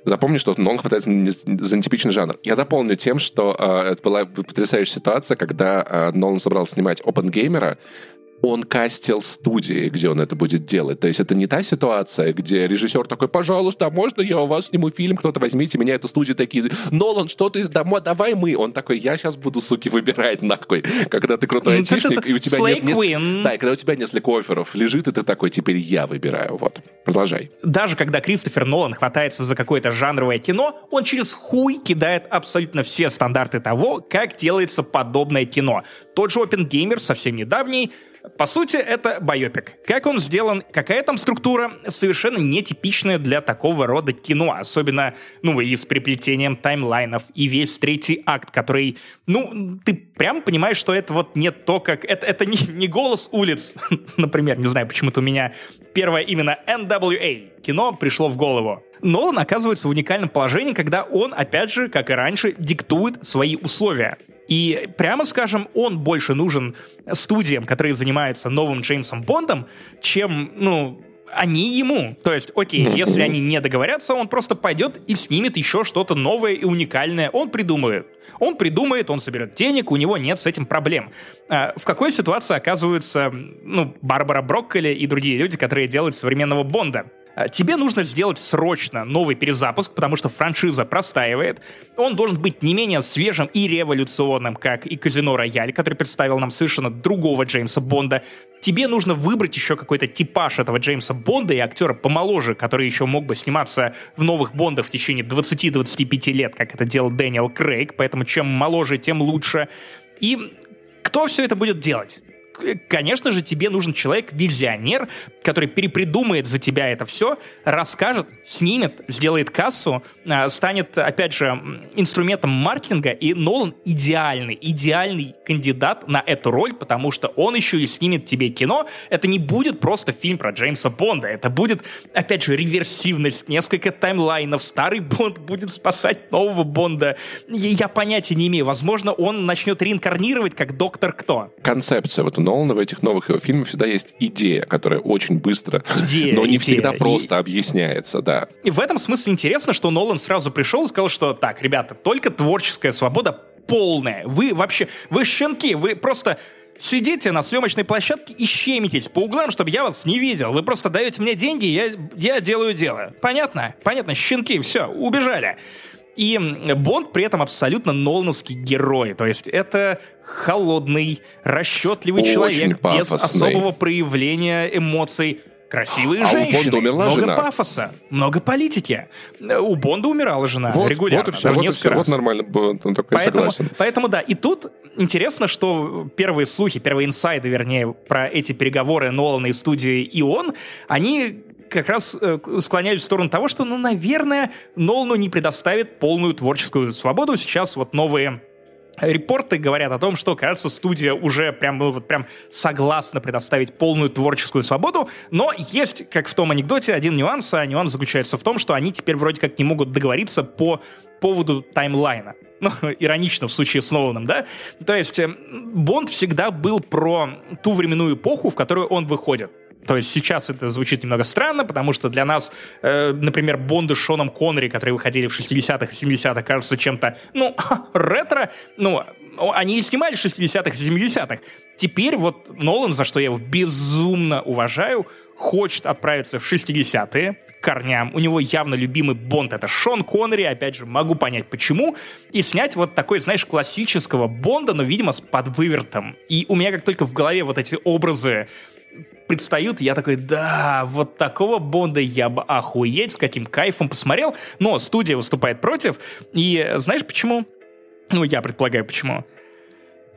Запомни, что Нолан хватается за нетипичный жанр. Я дополню тем, что э, это была потрясающая ситуация, когда э, Нолан собрался снимать Опенгеймера, он кастил студии, где он это будет делать. То есть это не та ситуация, где режиссер такой, пожалуйста, а можно я у вас сниму фильм, кто-то возьмите меня, это студия такие, Нолан, что ты, давай мы. Он такой, я сейчас буду, суки, выбирать нахуй. Когда ты крутой айтишник, и у тебя нет несколько... Да, и когда у тебя несколько офферов лежит, и ты такой, теперь я выбираю. Вот, продолжай. Даже когда Кристофер Нолан хватается за какое-то жанровое кино, он через хуй кидает абсолютно все стандарты того, как делается подобное кино. Тот же Опенгеймер, совсем недавний, по сути, это байопик. Как он сделан, какая там структура, совершенно нетипичная для такого рода кино, особенно, ну, и с приплетением таймлайнов, и весь третий акт, который, ну, ты прям понимаешь, что это вот не то, как... Это, это не, не голос улиц, например, не знаю, почему-то у меня первое именно NWA кино пришло в голову. Нолан оказывается в уникальном положении, когда он, опять же, как и раньше, диктует свои условия. И прямо скажем, он больше нужен студиям, которые занимаются новым Джеймсом Бондом, чем, ну, они ему. То есть, окей, если они не договорятся, он просто пойдет и снимет еще что-то новое и уникальное. Он придумает. Он придумает, он соберет денег, у него нет с этим проблем. А в какой ситуации оказываются, ну, Барбара Брокколи и другие люди, которые делают современного Бонда? Э, тебе нужно сделать срочно новый перезапуск, потому что франшиза простаивает. Он должен быть не менее свежим и революционным, как и Казино Рояль, который представил нам совершенно другого Джеймса Бонда. Тебе нужно выбрать еще какой-то типаж этого Джеймса Бонда и актера помоложе, который еще мог бы сниматься в новых Бондах в течение 20-25 лет, как это делал Дэниел Крейг, поэтому чем моложе, тем лучше. И кто все это будет делать? Конечно же, тебе нужен человек-визионер, который перепридумает за тебя это все, расскажет, снимет, сделает кассу, а, станет, опять же, инструментом маркетинга, и Нолан идеальный, идеальный кандидат на эту роль, потому что он еще и снимет тебе кино. Это не будет просто фильм про Джеймса Бонда, это будет, опять же, реверсивность, несколько таймлайнов, старый Бонд будет спасать нового Бонда. Я понятия не имею, возможно, он начнет реинкарнировать как Доктор Кто. Концепция вот Нолана в этих новых его фильмах всегда есть идея, которая очень быстро, идея, но не идея. всегда просто и... объясняется, да. И в этом смысле интересно, что Нолан сразу пришел и сказал, что так, ребята, только творческая свобода полная. Вы вообще, вы щенки, вы просто сидите на съемочной площадке и щемитесь по углам, чтобы я вас не видел. Вы просто даете мне деньги, я, я делаю дело. Понятно? Понятно, щенки, все, убежали. И Бонд при этом абсолютно нолановский герой. То есть это холодный, расчетливый Очень человек пафосный. без особого проявления эмоций. Красивые а женщины, у Бонда умерла много жена. пафоса, много политики. У Бонда умирала жена вот, регулярно. Вот и все, вот, и все вот нормально, он такой поэтому, согласен. Поэтому да, и тут интересно, что первые слухи, первые инсайды, вернее, про эти переговоры Нолана и студии и он, они как раз э, склоняюсь в сторону того, что, ну, наверное, Нолану не предоставит полную творческую свободу. Сейчас вот новые Репорты говорят о том, что, кажется, студия уже прям, ну, вот прям согласна предоставить полную творческую свободу, но есть, как в том анекдоте, один нюанс, а нюанс заключается в том, что они теперь вроде как не могут договориться по поводу таймлайна. Ну, иронично в случае с Ноланом, да? То есть э, Бонд всегда был про ту временную эпоху, в которую он выходит. То есть сейчас это звучит немного странно, потому что для нас, э, например, Бонды с Шоном Коннери, которые выходили в 60-х и 70-х, кажутся чем-то, ну, ретро. Ну, они и снимали в 60-х и 70-х. Теперь вот Нолан, за что я его безумно уважаю, хочет отправиться в 60-е, корням. У него явно любимый Бонд — это Шон Коннери, опять же, могу понять почему, и снять вот такой, знаешь, классического Бонда, но, видимо, с подвывертом. И у меня как только в голове вот эти образы предстают, я такой, да, вот такого Бонда я бы охуеть, с каким кайфом посмотрел. Но студия выступает против, и знаешь почему? Ну, я предполагаю, почему.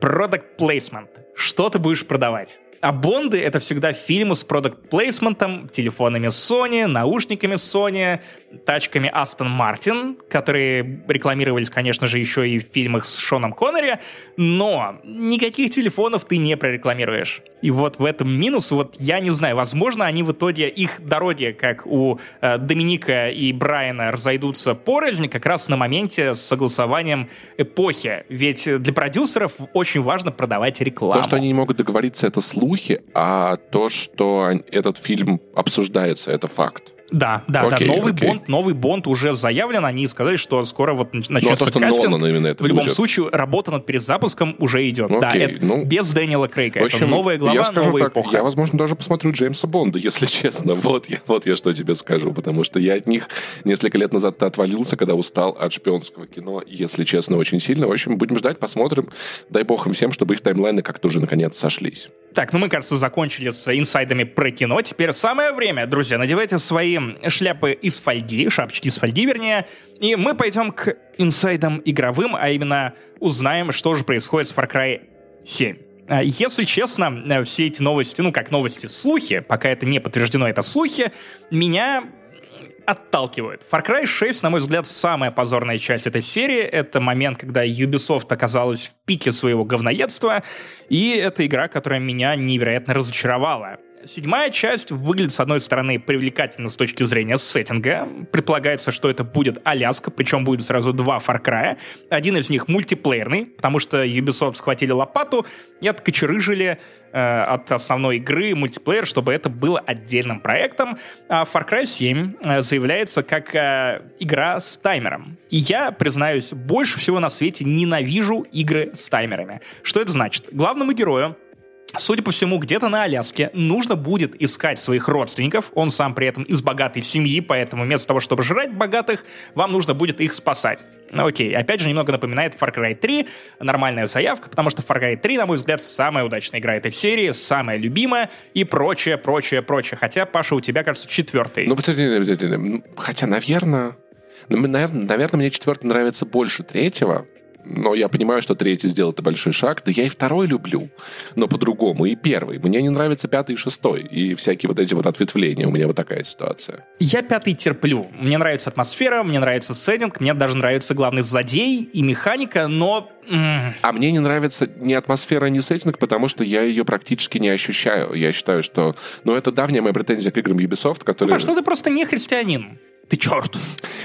Product placement. Что ты будешь продавать? А Бонды — это всегда фильмы с продукт-плейсментом, телефонами Sony, наушниками Sony, тачками Aston Martin, которые рекламировались, конечно же, еще и в фильмах с Шоном Коннери, но никаких телефонов ты не прорекламируешь. И вот в этом минус, вот я не знаю, возможно, они в итоге, их дороги, как у э, Доминика и Брайана, разойдутся порознь как раз на моменте с согласованием эпохи. Ведь для продюсеров очень важно продавать рекламу. То, что они не могут договориться, это слухи, а то, что этот фильм обсуждается, это факт. Да, да, Окей, да. Новый окей. Бонд, новый Бонд уже заявлен. Они сказали, что скоро вот нач- Ну, а начнется то, что кастинг. Нолан именно это в любом будет. случае, работа над перезапуском уже идет. Ну, да, окей, это ну, без Дэниела Крейга. В общем, это новая глава, я скажу новая так, эпоха. я, возможно, даже посмотрю Джеймса Бонда, если честно. Вот я, вот я что тебе скажу, потому что я от них несколько лет назад отвалился, когда устал от шпионского кино, если честно, очень сильно. В общем, будем ждать, посмотрим. Дай бог им всем, чтобы их таймлайны как-то уже наконец сошлись. Так, ну мы, кажется, закончили с инсайдами про кино. Теперь самое время, друзья, надевайте свои шляпы из фольги, шапочки из фольги, вернее, и мы пойдем к инсайдам игровым, а именно узнаем, что же происходит с Far Cry 7. А, Если честно, э, все эти новости, ну как новости, слухи, пока это не подтверждено, это слухи, меня отталкивают. Far Cry 6, на мой взгляд, самая позорная часть этой серии. Это момент, когда Ubisoft оказалась в пике своего говноедства, и это игра, которая меня невероятно разочаровала. Седьмая часть выглядит, с одной стороны, привлекательно с точки зрения сеттинга. Предполагается, что это будет Аляска, причем будет сразу два Far Cry. Один из них мультиплеерный, потому что Ubisoft схватили лопату и откочерыжили э, от основной игры мультиплеер, чтобы это было отдельным проектом. А Far Cry 7 э, заявляется как э, игра с таймером. И я, признаюсь, больше всего на свете ненавижу игры с таймерами. Что это значит? Главному герою Судя по всему, где-то на Аляске нужно будет искать своих родственников. Он сам при этом из богатой семьи, поэтому вместо того, чтобы жрать богатых, вам нужно будет их спасать. Ну окей, опять же, немного напоминает Far Cry 3. Нормальная заявка, потому что Far Cry 3, на мой взгляд, самая удачная игра этой серии, самая любимая и прочее, прочее, прочее. Хотя, Паша, у тебя, кажется, четвертый. Ну, подожди, Хотя. Наверное, наверное, мне четвертый нравится больше третьего, но я понимаю, что третий сделал это большой шаг. Да я и второй люблю, но по-другому. И первый. Мне не нравится пятый и шестой. И всякие вот эти вот ответвления. У меня вот такая ситуация. Я пятый терплю. Мне нравится атмосфера, мне нравится сеттинг, мне даже нравится главный злодей и механика, но... А мне не нравится ни атмосфера, ни сеттинг, потому что я ее практически не ощущаю. Я считаю, что... Ну, это давняя моя претензия к играм Ubisoft, которые... Паш, ну ты просто не христианин. Ты черт.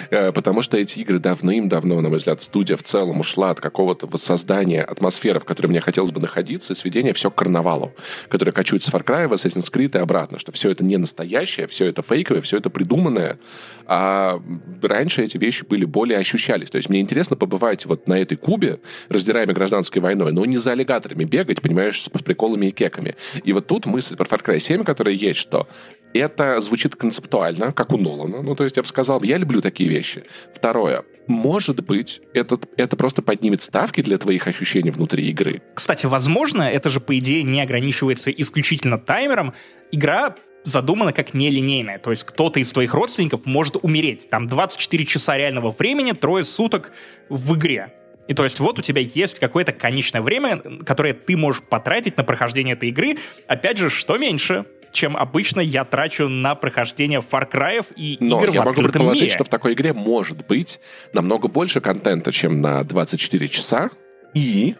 Э, Потому что эти игры давным-давно, на мой взгляд, студия в целом ушла от какого-то воссоздания атмосферы, в которой мне хотелось бы находиться, и сведения все к карнавалу, который кочует с Far Cry, в Assassin's Creed и обратно, что все это не настоящее, все это фейковое, все это придуманное. А раньше эти вещи были более ощущались. То есть мне интересно побывать вот на этой Кубе, раздираемой гражданской войной, но не за аллигаторами бегать, понимаешь, с приколами и кеками. И вот тут мысль про Far Cry 7, которая есть, что это звучит концептуально, как у Нолана. Ну, то есть я бы сказал, я люблю такие вещи. Второе. Может быть, этот, это просто поднимет ставки для твоих ощущений внутри игры. Кстати, возможно, это же, по идее, не ограничивается исключительно таймером. Игра задумана как нелинейная. То есть кто-то из твоих родственников может умереть. Там 24 часа реального времени, трое суток в игре. И то есть вот у тебя есть какое-то конечное время, которое ты можешь потратить на прохождение этой игры. Опять же, что меньше, чем обычно я трачу на прохождение Far Cry и Но игр я в могу предположить, мире. что в такой игре может быть намного больше контента, чем на 24 часа. И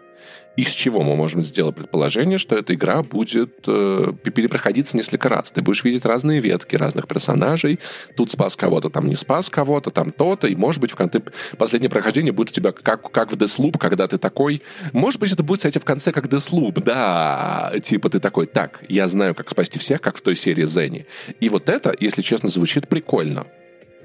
из чего мы можем сделать предположение, что эта игра будет э, перепроходиться несколько раз. Ты будешь видеть разные ветки разных персонажей. Тут спас кого-то, там не спас кого-то, там то-то. И, может быть, в конце последнее прохождение будет у тебя как, как в Deathloop, когда ты такой... Может быть, это будет, кстати, в конце как Deathloop. Да, типа ты такой, так, я знаю, как спасти всех, как в той серии Зенни. И вот это, если честно, звучит прикольно.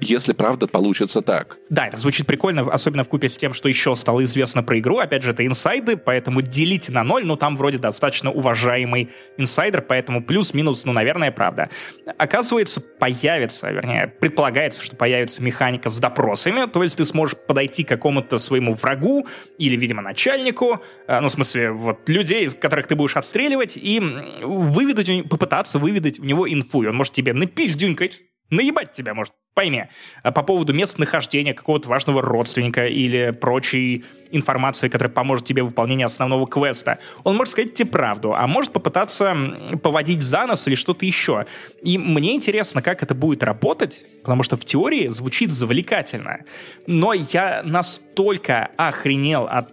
Если правда получится так. Да, это звучит прикольно, особенно в купе с тем, что еще стало известно про игру. Опять же, это инсайды, поэтому делите на ноль, но там вроде достаточно уважаемый инсайдер, поэтому плюс-минус, ну, наверное, правда. Оказывается, появится, вернее, предполагается, что появится механика с допросами, то есть ты сможешь подойти к какому-то своему врагу или, видимо, начальнику, э, ну, в смысле, вот людей, которых ты будешь отстреливать, и выведать, попытаться выведать у него инфу, и он может тебе напиздюнькать, наебать тебя может, пойми, а по поводу местонахождения какого-то важного родственника или прочей информации, которая поможет тебе в выполнении основного квеста. Он может сказать тебе правду, а может попытаться поводить за нос или что-то еще. И мне интересно, как это будет работать, потому что в теории звучит завлекательно. Но я настолько охренел от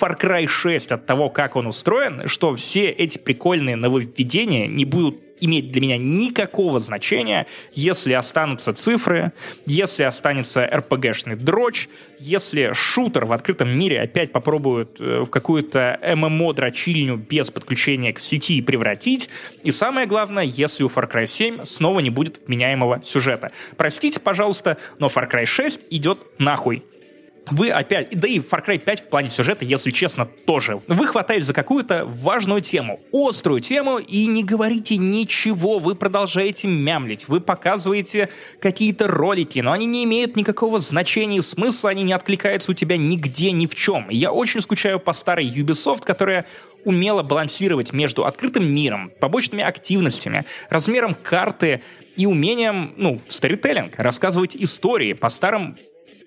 Far Cry 6 от того, как он устроен, что все эти прикольные нововведения не будут иметь для меня никакого значения, если останутся цифры, если останется RPG-шный дрочь, если шутер в открытом мире опять попробуют э, в какую-то ММО-дрочильню без подключения к сети превратить, и самое главное, если у Far Cry 7 снова не будет вменяемого сюжета. Простите, пожалуйста, но Far Cry 6 идет нахуй вы опять, да и Far Cry 5 в плане сюжета, если честно, тоже. Вы хватаете за какую-то важную тему, острую тему, и не говорите ничего, вы продолжаете мямлить, вы показываете какие-то ролики, но они не имеют никакого значения и смысла, они не откликаются у тебя нигде, ни в чем. Я очень скучаю по старой Ubisoft, которая умела балансировать между открытым миром, побочными активностями, размером карты и умением, ну, в рассказывать истории по старым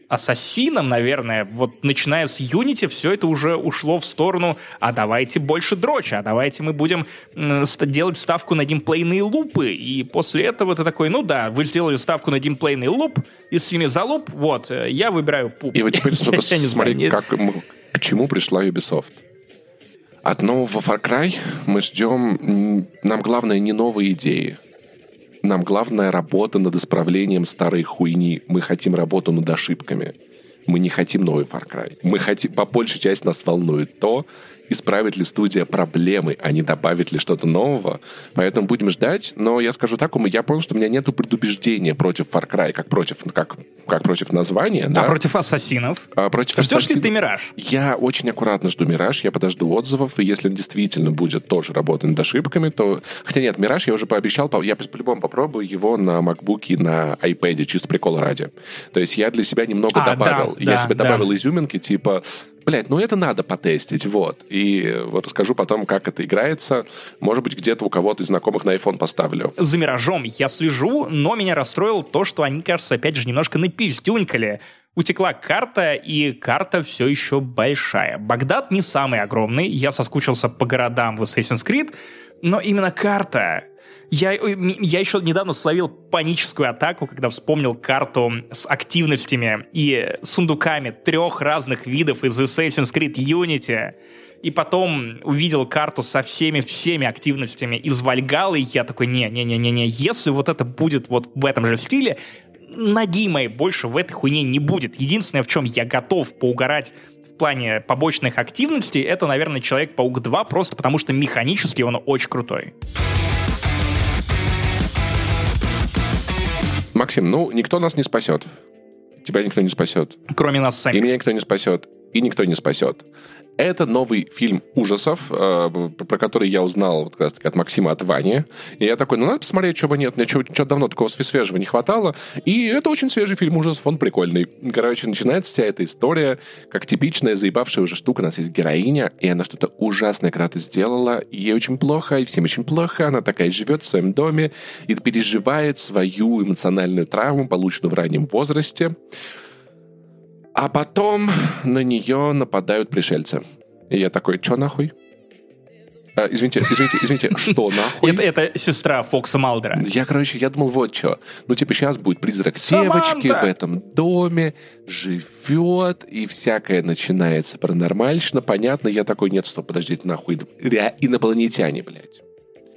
Ассасином, наверное, вот начиная с Unity, все это уже ушло в сторону, а давайте больше дроча, а давайте мы будем делать ставку на геймплейные лупы, и после этого ты такой, ну да, вы сделали ставку на геймплейный луп, из семи за луп, вот, э, я выбираю пуп. И вот теперь смотри, как, к чему пришла Ubisoft. От нового Far Cry мы ждем, нам главное не новые идеи, нам главная работа над исправлением старой хуйни. Мы хотим работу над ошибками. Мы не хотим новый Far Cry. Мы хотим, по большей части нас волнует то, исправит ли студия проблемы, а не добавит ли что-то нового. Поэтому будем ждать. Но я скажу так, я понял, что у меня нет предубеждения против Far Cry, как против, как, как против названия. А да? против ассасинов? А против Ждешь ассасинов. ли ты Мираж? Я очень аккуратно жду Мираж, я подожду отзывов, и если он действительно будет тоже работать над ошибками, то... Хотя нет, Мираж я уже пообещал, я по-любому попробую его на MacBook и на iPad, чисто прикола ради. То есть я для себя немного а, добавил. Да, я да, себе добавил да. изюминки, типа блядь, ну это надо потестить, вот. И вот расскажу потом, как это играется. Может быть, где-то у кого-то из знакомых на iPhone поставлю. За «Миражом» я слежу, но меня расстроило то, что они, кажется, опять же, немножко напиздюнькали. Утекла карта, и карта все еще большая. Багдад не самый огромный, я соскучился по городам в Assassin's Creed, но именно карта я, я еще недавно словил паническую атаку, когда вспомнил карту с активностями и сундуками трех разных видов из Assassin's Creed Unity. И потом увидел карту со всеми-всеми активностями из Вальгалы, и я такой, не-не-не-не-не, если вот это будет вот в этом же стиле, ноги моей больше в этой хуйне не будет. Единственное, в чем я готов поугарать в плане побочных активностей, это, наверное, Человек-паук 2, просто потому что механически он очень крутой. Максим, ну, никто нас не спасет. Тебя никто не спасет. Кроме нас самих. И меня никто не спасет. И никто не спасет. Это новый фильм ужасов, э, про который я узнал вот, как раз таки от Максима от Вани. И я такой, ну надо посмотреть, что бы нет. Мне что-то давно такого свежего не хватало. И это очень свежий фильм ужасов, он прикольный. Короче, начинается вся эта история, как типичная заебавшая уже штука. У нас есть героиня, и она что-то ужасное когда-то сделала, и ей очень плохо, и всем очень плохо. Она такая живет в своем доме и переживает свою эмоциональную травму, полученную в раннем возрасте. А потом на нее нападают пришельцы. И я такой, что нахуй? А, извините, извините, извините, что нахуй? Это, это сестра Фокса Малдера. Я, короче, я думал, вот что. Ну, типа, сейчас будет призрак девочки в этом доме, живет, и всякое начинается паранормальщина. Понятно, я такой, нет, стоп, подождите, нахуй. Инопланетяне, блядь.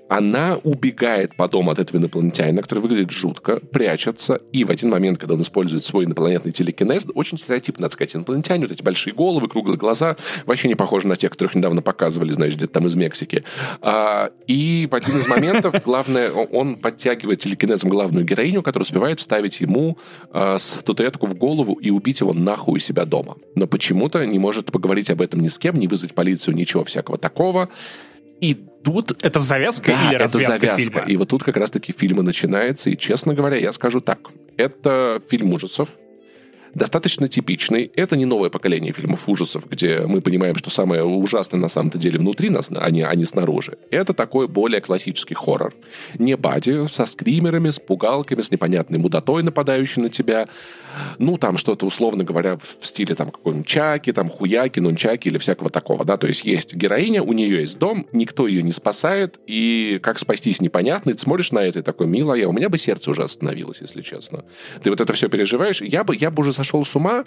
Она убегает по дому от этого инопланетянина, который выглядит жутко, прячется, и в один момент, когда он использует свой инопланетный телекинез, очень стереотипно, надо сказать, инопланетяне, вот эти большие головы, круглые глаза, вообще не похожи на тех, которых недавно показывали, знаешь, где-то там из Мексики. А, и в один из моментов, главное, он подтягивает телекинезом главную героиню, которая успевает вставить ему а, статуэтку в голову и убить его нахуй у себя дома. Но почему-то не может поговорить об этом ни с кем, не вызвать полицию, ничего всякого такого. И тут... Это завязка да, или развязка это завязка. фильма? И вот тут как раз-таки фильм начинается. И, честно говоря, я скажу так. Это фильм ужасов, достаточно типичный. Это не новое поколение фильмов ужасов, где мы понимаем, что самое ужасное на самом-то деле внутри нас, а не, а не снаружи. Это такой более классический хоррор. Не бади, со скримерами, с пугалками, с непонятной мудотой, нападающей на тебя. Ну, там что-то, условно говоря, в стиле там какой-нибудь чаки, там хуяки, нунчаки или всякого такого, да. То есть есть героиня, у нее есть дом, никто ее не спасает, и как спастись непонятно, и ты смотришь на это и такой, милая, у меня бы сердце уже остановилось, если честно. Ты вот это все переживаешь. Я бы, я бы уже сошел с ума,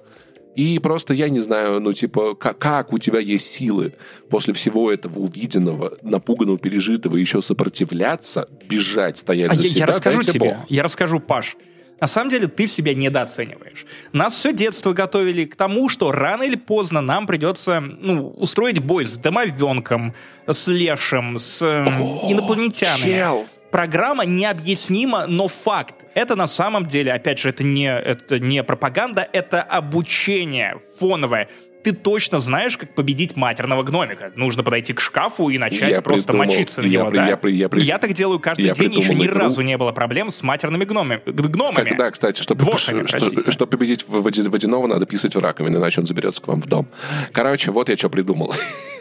И просто я не знаю, ну, типа, как, как у тебя есть силы после всего этого увиденного, напуганного, пережитого, еще сопротивляться, бежать, стоять а за я, себя. Я расскажу тебе, Бог. я расскажу, Паш. На самом деле ты себя недооцениваешь. Нас все детство готовили к тому, что рано или поздно нам придется ну, устроить бой с домовенком, с лешим, с э, инопланетянами. Чел! Программа необъяснима, но факт. Это на самом деле, опять же, это не, это не пропаганда, это обучение фоновое ты точно знаешь, как победить матерного гномика. Нужно подойти к шкафу и начать Я просто придумал, мочиться на я него, при- да? я при- я при- я так делаю каждый я день, еще ни игру. разу не было проблем с матерными гномами. гномами. Так, да, кстати, чтобы, Двошками, что- чтобы победить водяного, надо писать в раковину, иначе он заберется к вам в дом. Короче, вот я что придумал.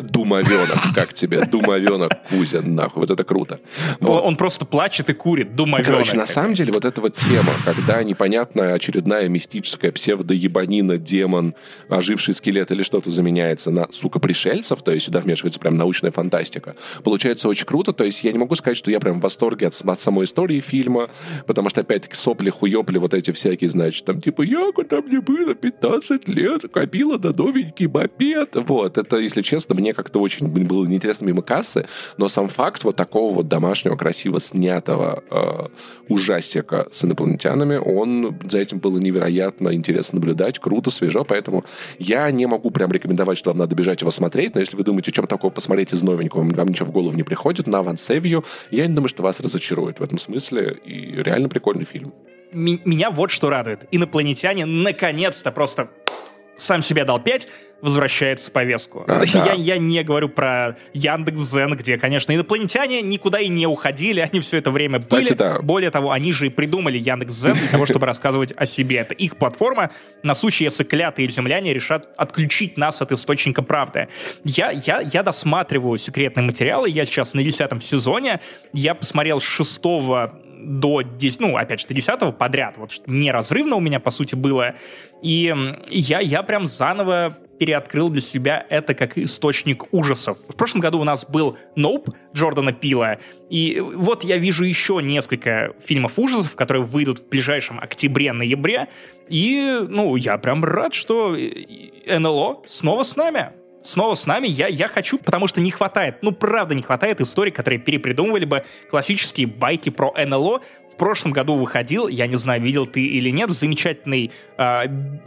Думовенок, как тебе? Думовенок, Кузя, нахуй, вот это круто. Вот. Он просто плачет и курит, думаю, Короче, на самом деле, вот эта вот тема, когда непонятная очередная мистическая псевдоебанина, демон, оживший скелет или что-то заменяется на, сука, пришельцев, то есть сюда вмешивается прям научная фантастика, получается очень круто. То есть я не могу сказать, что я прям в восторге от, от самой истории фильма, потому что, опять-таки, сопли, хуёпли, вот эти всякие, значит, там, типа, я, когда мне было 15 лет, копила на новенький мопед. Вот, это, если честно, мне как-то очень было неинтересно мимо кассы, но сам факт вот такого вот домашнего, красиво снятого э, ужастика с инопланетянами, он за этим было невероятно интересно наблюдать, круто, свежо, поэтому я не могу прям рекомендовать, что вам надо бежать его смотреть, но если вы думаете, что такого посмотреть из новенького, вам ничего в голову не приходит, на вансевью, я не думаю, что вас разочарует в этом смысле, и реально прикольный фильм. Меня вот что радует. Инопланетяне наконец-то просто сам себе дал 5, возвращается в повестку. А, я, да. я не говорю про Яндекс.Зен, где, конечно, инопланетяне никуда и не уходили, они все это время были. Кстати, да. Более того, они же и придумали Яндекс.Зен для того, чтобы рассказывать о себе. Это их платформа на случай, если клятые земляне решат отключить нас от источника правды. Я, я, я досматриваю секретные материалы, я сейчас на десятом сезоне, я посмотрел с шестого до 10, ну, опять же, до 10 подряд, вот что неразрывно у меня, по сути, было. И я, я прям заново переоткрыл для себя это как источник ужасов. В прошлом году у нас был «Ноуп» Джордана Пила, и вот я вижу еще несколько фильмов ужасов, которые выйдут в ближайшем октябре-ноябре, и, ну, я прям рад, что э, НЛО снова с нами снова с нами. Я, я хочу, потому что не хватает, ну, правда, не хватает историй, которые перепридумывали бы классические байки про НЛО. Прошлом году выходил, я не знаю, видел ты или нет, замечательный э,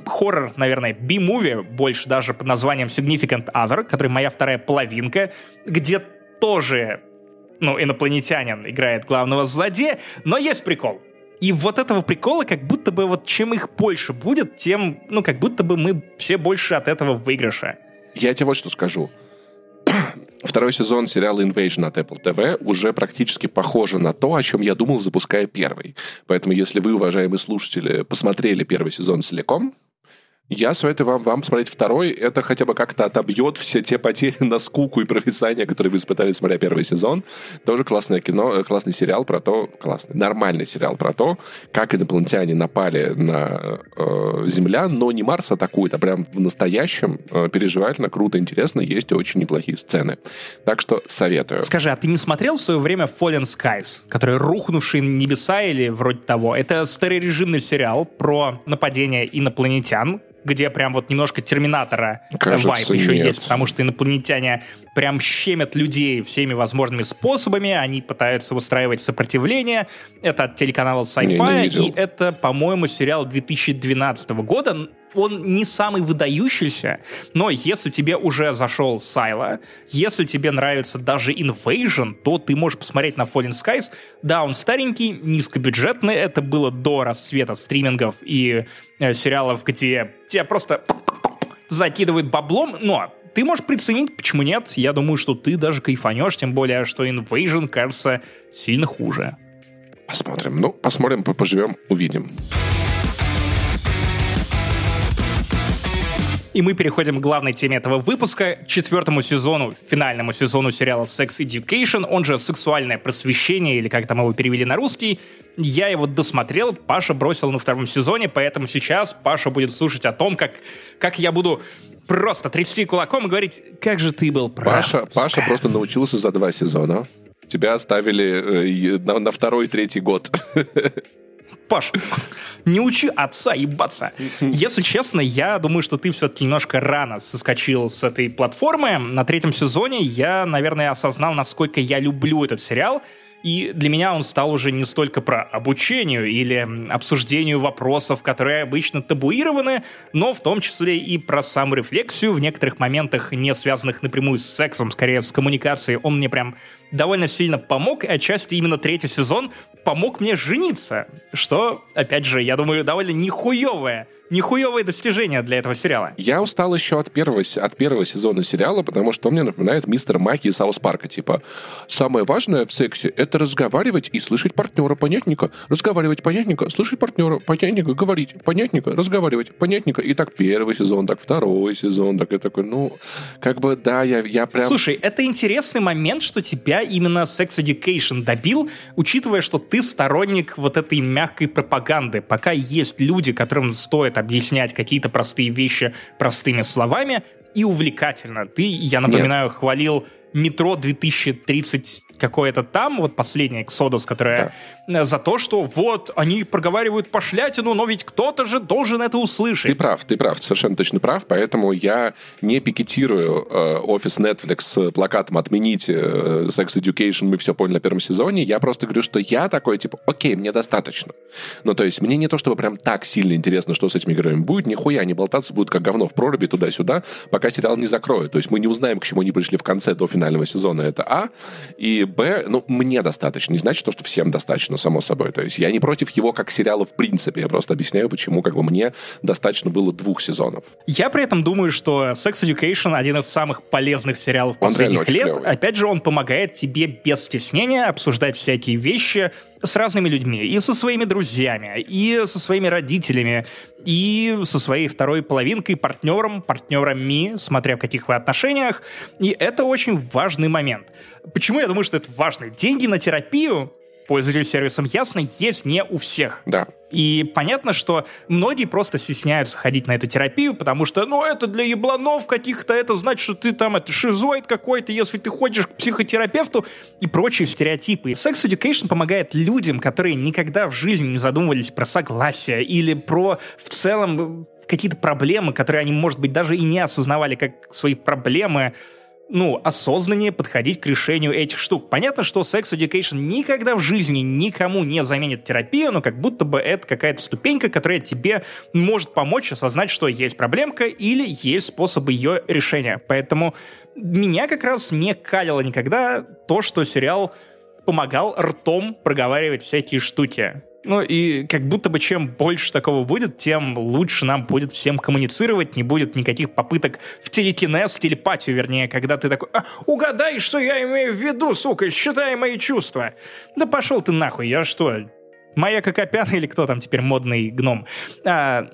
хоррор, наверное, би-муви, больше даже под названием Significant Other, который моя вторая половинка, где тоже, ну, инопланетянин играет главного злодея, но есть прикол. И вот этого прикола, как будто бы вот чем их больше будет, тем, ну, как будто бы мы все больше от этого в выигрыше. Я тебе вот что скажу. Второй сезон сериала Invasion от Apple TV уже практически похоже на то, о чем я думал, запуская первый. Поэтому, если вы, уважаемые слушатели, посмотрели первый сезон целиком, я советую вам, вам посмотреть второй. Это хотя бы как-то отобьет все те потери на скуку и провисание, которые вы испытали, смотря первый сезон. Тоже классное кино, э, классный сериал про то, классный, нормальный сериал про то, как инопланетяне напали на э, Землян, но не Марс атакует, а прям в настоящем э, переживательно, круто, интересно, есть очень неплохие сцены. Так что советую. Скажи, а ты не смотрел в свое время Fallen Skies, который рухнувшие небеса или вроде того? Это старорежимный сериал про нападение инопланетян, где прям вот немножко Терминатора э, Кажется, вайп еще нет. есть, потому что инопланетяне прям щемят людей всеми возможными способами, они пытаются устраивать сопротивление. Это от телеканала Sci-Fi, и это, по-моему, сериал 2012 года. Он не самый выдающийся, но если тебе уже зашел Сайла, если тебе нравится даже Invasion, то ты можешь посмотреть на Fallen Skies. Да, он старенький, низкобюджетный, это было до рассвета стримингов и э, сериалов, где тебя просто закидывают баблом, но ты можешь приценить, почему нет? Я думаю, что ты даже кайфанешь, тем более, что Invasion кажется сильно хуже. Посмотрим. Ну, посмотрим, по- поживем, увидим. И мы переходим к главной теме этого выпуска, четвертому сезону, финальному сезону сериала Sex Education, он же «Сексуальное просвещение», или как там его перевели на русский. Я его досмотрел, Паша бросил на втором сезоне, поэтому сейчас Паша будет слушать о том, как, как я буду просто трясти кулаком и говорить, как же ты был прав. Паша, Паша просто научился за два сезона. Тебя оставили э, и на, на второй, третий год. Паш, не учи отца ебаться. Если честно, я думаю, что ты все-таки немножко рано соскочил с этой платформы. На третьем сезоне я, наверное, осознал, насколько я люблю этот сериал. И для меня он стал уже не столько про обучению или обсуждению вопросов, которые обычно табуированы, но в том числе и про саморефлексию в некоторых моментах, не связанных напрямую с сексом, скорее с коммуникацией. Он мне прям довольно сильно помог, и отчасти именно третий сезон помог мне жениться, что, опять же, я думаю, довольно нихуевое нихуевое достижение для этого сериала. Я устал еще от первого, от первого сезона сериала, потому что он мне напоминает мистер Маки из Саус Парка. Типа, самое важное в сексе — это разговаривать и слышать партнера, понятненько? Разговаривать, понятненько? Слышать партнера, понятненько? Говорить, понятненько? Разговаривать, понятненько? И так первый сезон, так второй сезон, так и такой, ну, как бы, да, я, я прям... Слушай, это интересный момент, что тебя именно Sex Education добил, учитывая, что ты сторонник вот этой мягкой пропаганды. Пока есть люди, которым стоит объяснять какие-то простые вещи простыми словами и увлекательно. Ты, я напоминаю, Нет. хвалил метро 2030 какое-то там, вот последний Exodus, которая да. За то, что вот они проговаривают пошлятину, но ведь кто-то же должен это услышать. Ты прав, ты прав, совершенно точно прав, поэтому я не пикетирую э, офис Netflix с плакатом «Отмените э, Sex Education, мы все поняли на первом сезоне», я просто говорю, что я такой, типа, окей, мне достаточно. Ну, то есть мне не то, чтобы прям так сильно интересно, что с этими героями будет, нихуя не болтаться будут как говно в проруби туда-сюда, пока сериал не закроют. То есть мы не узнаем, к чему они пришли в конце до финального сезона, это А, и Б, ну, мне достаточно. Не значит то, что всем достаточно, само собой. То есть я не против его как сериала в принципе. Я просто объясняю, почему как бы мне достаточно было двух сезонов. Я при этом думаю, что Sex Education один из самых полезных сериалов последних лет. Клевый. Опять же, он помогает тебе без стеснения обсуждать всякие вещи, с разными людьми, и со своими друзьями, и со своими родителями, и со своей второй половинкой, партнером, партнерами, смотря в каких вы отношениях. И это очень важный момент. Почему я думаю, что это важно? Деньги на терапию пользователю сервисом ясно, есть не у всех. Да. И понятно, что многие просто стесняются ходить на эту терапию, потому что, ну, это для ебланов каких-то, это значит, что ты там, это шизоид какой-то, если ты ходишь к психотерапевту и прочие стереотипы. Sex Education помогает людям, которые никогда в жизни не задумывались про согласие или про в целом какие-то проблемы, которые они, может быть, даже и не осознавали как свои проблемы, ну, осознаннее подходить к решению этих штук. Понятно, что Sex Education никогда в жизни никому не заменит терапию, но как будто бы это какая-то ступенька, которая тебе может помочь осознать, что есть проблемка или есть способ ее решения. Поэтому меня как раз не калило никогда то, что сериал помогал ртом проговаривать всякие штуки. Ну и как будто бы чем больше такого будет, тем лучше нам будет всем коммуницировать, не будет никаких попыток в телекинез, телепатию, вернее, когда ты такой, а, угадай, что я имею в виду, сука, считай мои чувства. Да пошел ты нахуй, я что, моя Кокопян или кто там теперь модный гном? А,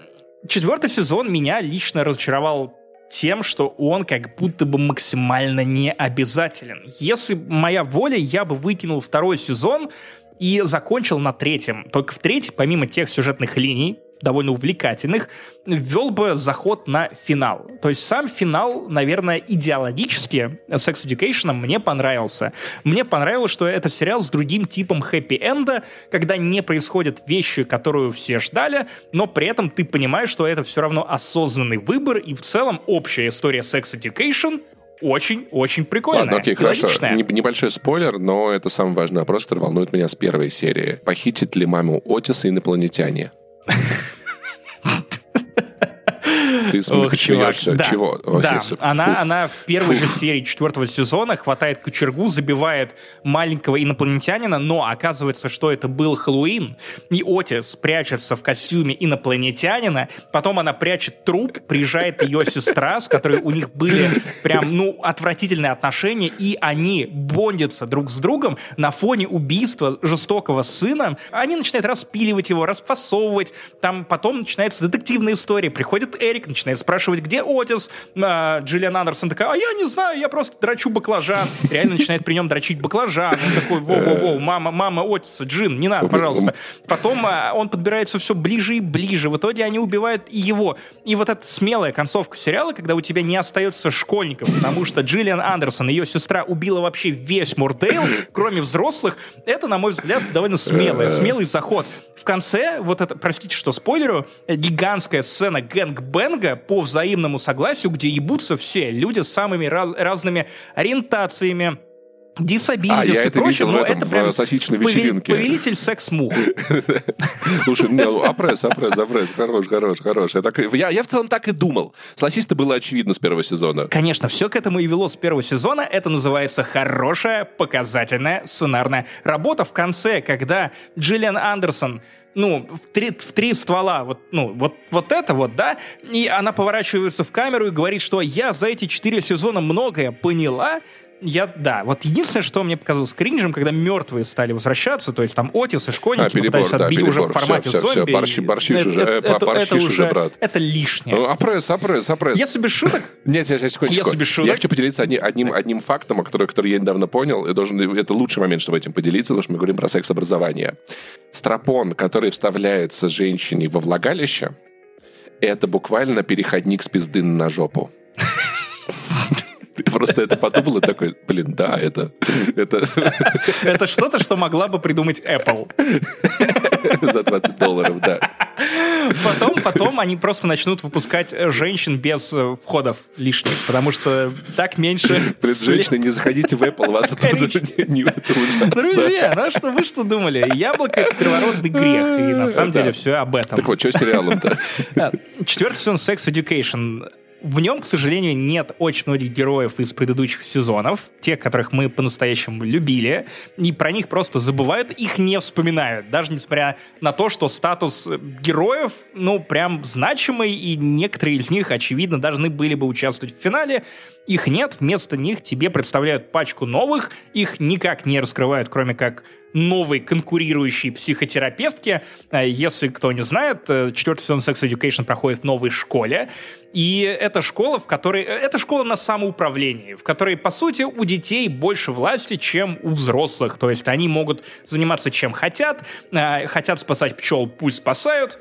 четвертый сезон меня лично разочаровал тем, что он как будто бы максимально не обязателен. Если моя воля, я бы выкинул второй сезон, и закончил на третьем. Только в третьем, помимо тех сюжетных линий, довольно увлекательных, ввел бы заход на финал. То есть сам финал, наверное, идеологически Sex Education мне понравился. Мне понравилось, что это сериал с другим типом хэппи-энда, когда не происходят вещи, которую все ждали, но при этом ты понимаешь, что это все равно осознанный выбор, и в целом общая история Sex Education очень-очень прикольная. Ладно, окей, хорошо. Небольшой спойлер, но это самый важный вопрос, который волнует меня с первой серии. Похитит ли маму Отиса инопланетяне? Ты смеешься. Да. Чего? Да. Она, она в первой же серии четвертого сезона хватает кочергу, забивает маленького инопланетянина, но оказывается, что это был Хэллоуин, и Отис прячется в костюме инопланетянина, потом она прячет труп, приезжает ее сестра, с которой у них были прям, ну, отвратительные отношения, и они бондятся друг с другом на фоне убийства жестокого сына. Они начинают распиливать его, расфасовывать, там потом начинается детективная история, приходит Эрик, начинает начинает спрашивать, где Отис. А, Джиллиан Андерсон такая, а я не знаю, я просто драчу баклажан. Реально начинает при нем дрочить баклажан. Он такой, воу-воу-воу, мама, мама Отиса, Джин, не надо, пожалуйста. Потом а, он подбирается все ближе и ближе. В итоге они убивают и его. И вот эта смелая концовка сериала, когда у тебя не остается школьников, потому что Джиллиан Андерсон, ее сестра, убила вообще весь Мурдейл, кроме взрослых, это, на мой взгляд, довольно смелое, смелый заход. В конце, вот это, простите, что спойлерю, гигантская сцена гэнг-бэнга по взаимному согласию, где ебутся все люди с самыми раз- разными ориентациями, disabilities А, я и это прочее, видел в но этом, это в прям сосичной пове- вечеринке. повелитель секс-мух. Слушай, не, ну, опресс, опресс, опресс, хорош, хорош, хорош. Я, так, я, я в целом так и думал. С Лосиста было очевидно с первого сезона. Конечно, все к этому и вело с первого сезона. Это называется хорошая, показательная сценарная работа в конце, когда Джиллиан Андерсон ну, в три, в три ствола, вот, ну, вот, вот это вот, да, и она поворачивается в камеру и говорит, что я за эти четыре сезона многое поняла, я, да, вот единственное, что мне показалось кринжем, когда мертвые стали возвращаться, то есть там Отис и школьники А, перебор, пытались да, отбить уже в перебор. формате Всё, всё, зомби. всё, борщи- борщишь это- уже, э, это- борщишь это уже, брат. Это лишнее. Ну, Опресс, опресс, опресс. Если без шуток, Нет, сейчас, секундочку. Если без шуток. Я хочу поделиться одни- одним, одним фактом, который, который я недавно понял. И должен, это лучший момент, чтобы этим поделиться, потому что мы говорим про секс-образование. Стропон, который вставляется женщине во влагалище, это буквально переходник с пизды на жопу. Ты просто это подумал и такой, блин, да, это, это это что-то, что могла бы придумать Apple. за 20 долларов, да. Потом, потом они просто начнут выпускать э, женщин без э, входов лишних, потому что так меньше... Блин, женщины, не заходите в Apple, вас оттуда не. Друзья, ну а что вы что думали? Яблоко — это первородный грех, и на самом деле все об этом. Так вот, что сериалом-то? Четвертый сезон Sex Education. В нем, к сожалению, нет очень многих героев из предыдущих сезонов, тех, которых мы по-настоящему любили, и про них просто забывают, их не вспоминают, даже несмотря на то, что статус э, героев, ну, прям значимый, и некоторые из них, очевидно, должны были бы участвовать в финале, их нет, вместо них тебе представляют пачку новых, их никак не раскрывают, кроме как новой конкурирующей психотерапевтки. Э, Если кто не знает, э, четвертый сезон Sex Education проходит в новой школе. И это школа, в которой... э, Это школа на самоуправлении, в которой, по сути, у детей больше власти, чем у взрослых. То есть они могут заниматься чем хотят, э, хотят спасать пчел, пусть спасают,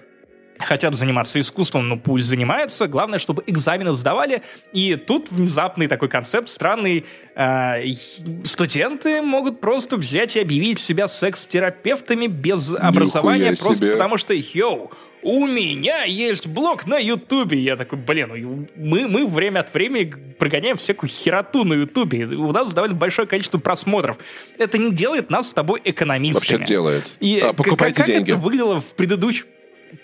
хотят заниматься искусством, ну пусть занимаются. Главное, чтобы экзамены сдавали. И тут внезапный такой концепт странный. И студенты могут просто взять и объявить себя секс-терапевтами без образования, просто себе. потому что, йоу, у меня есть блог на Ютубе. Я такой, блин, ну, мы, мы время от времени прогоняем всякую хероту на Ютубе. У нас довольно большое количество просмотров. Это не делает нас с тобой экономистами. Вообще делает. И А, покупайте как, деньги. это выглядело в предыдущем...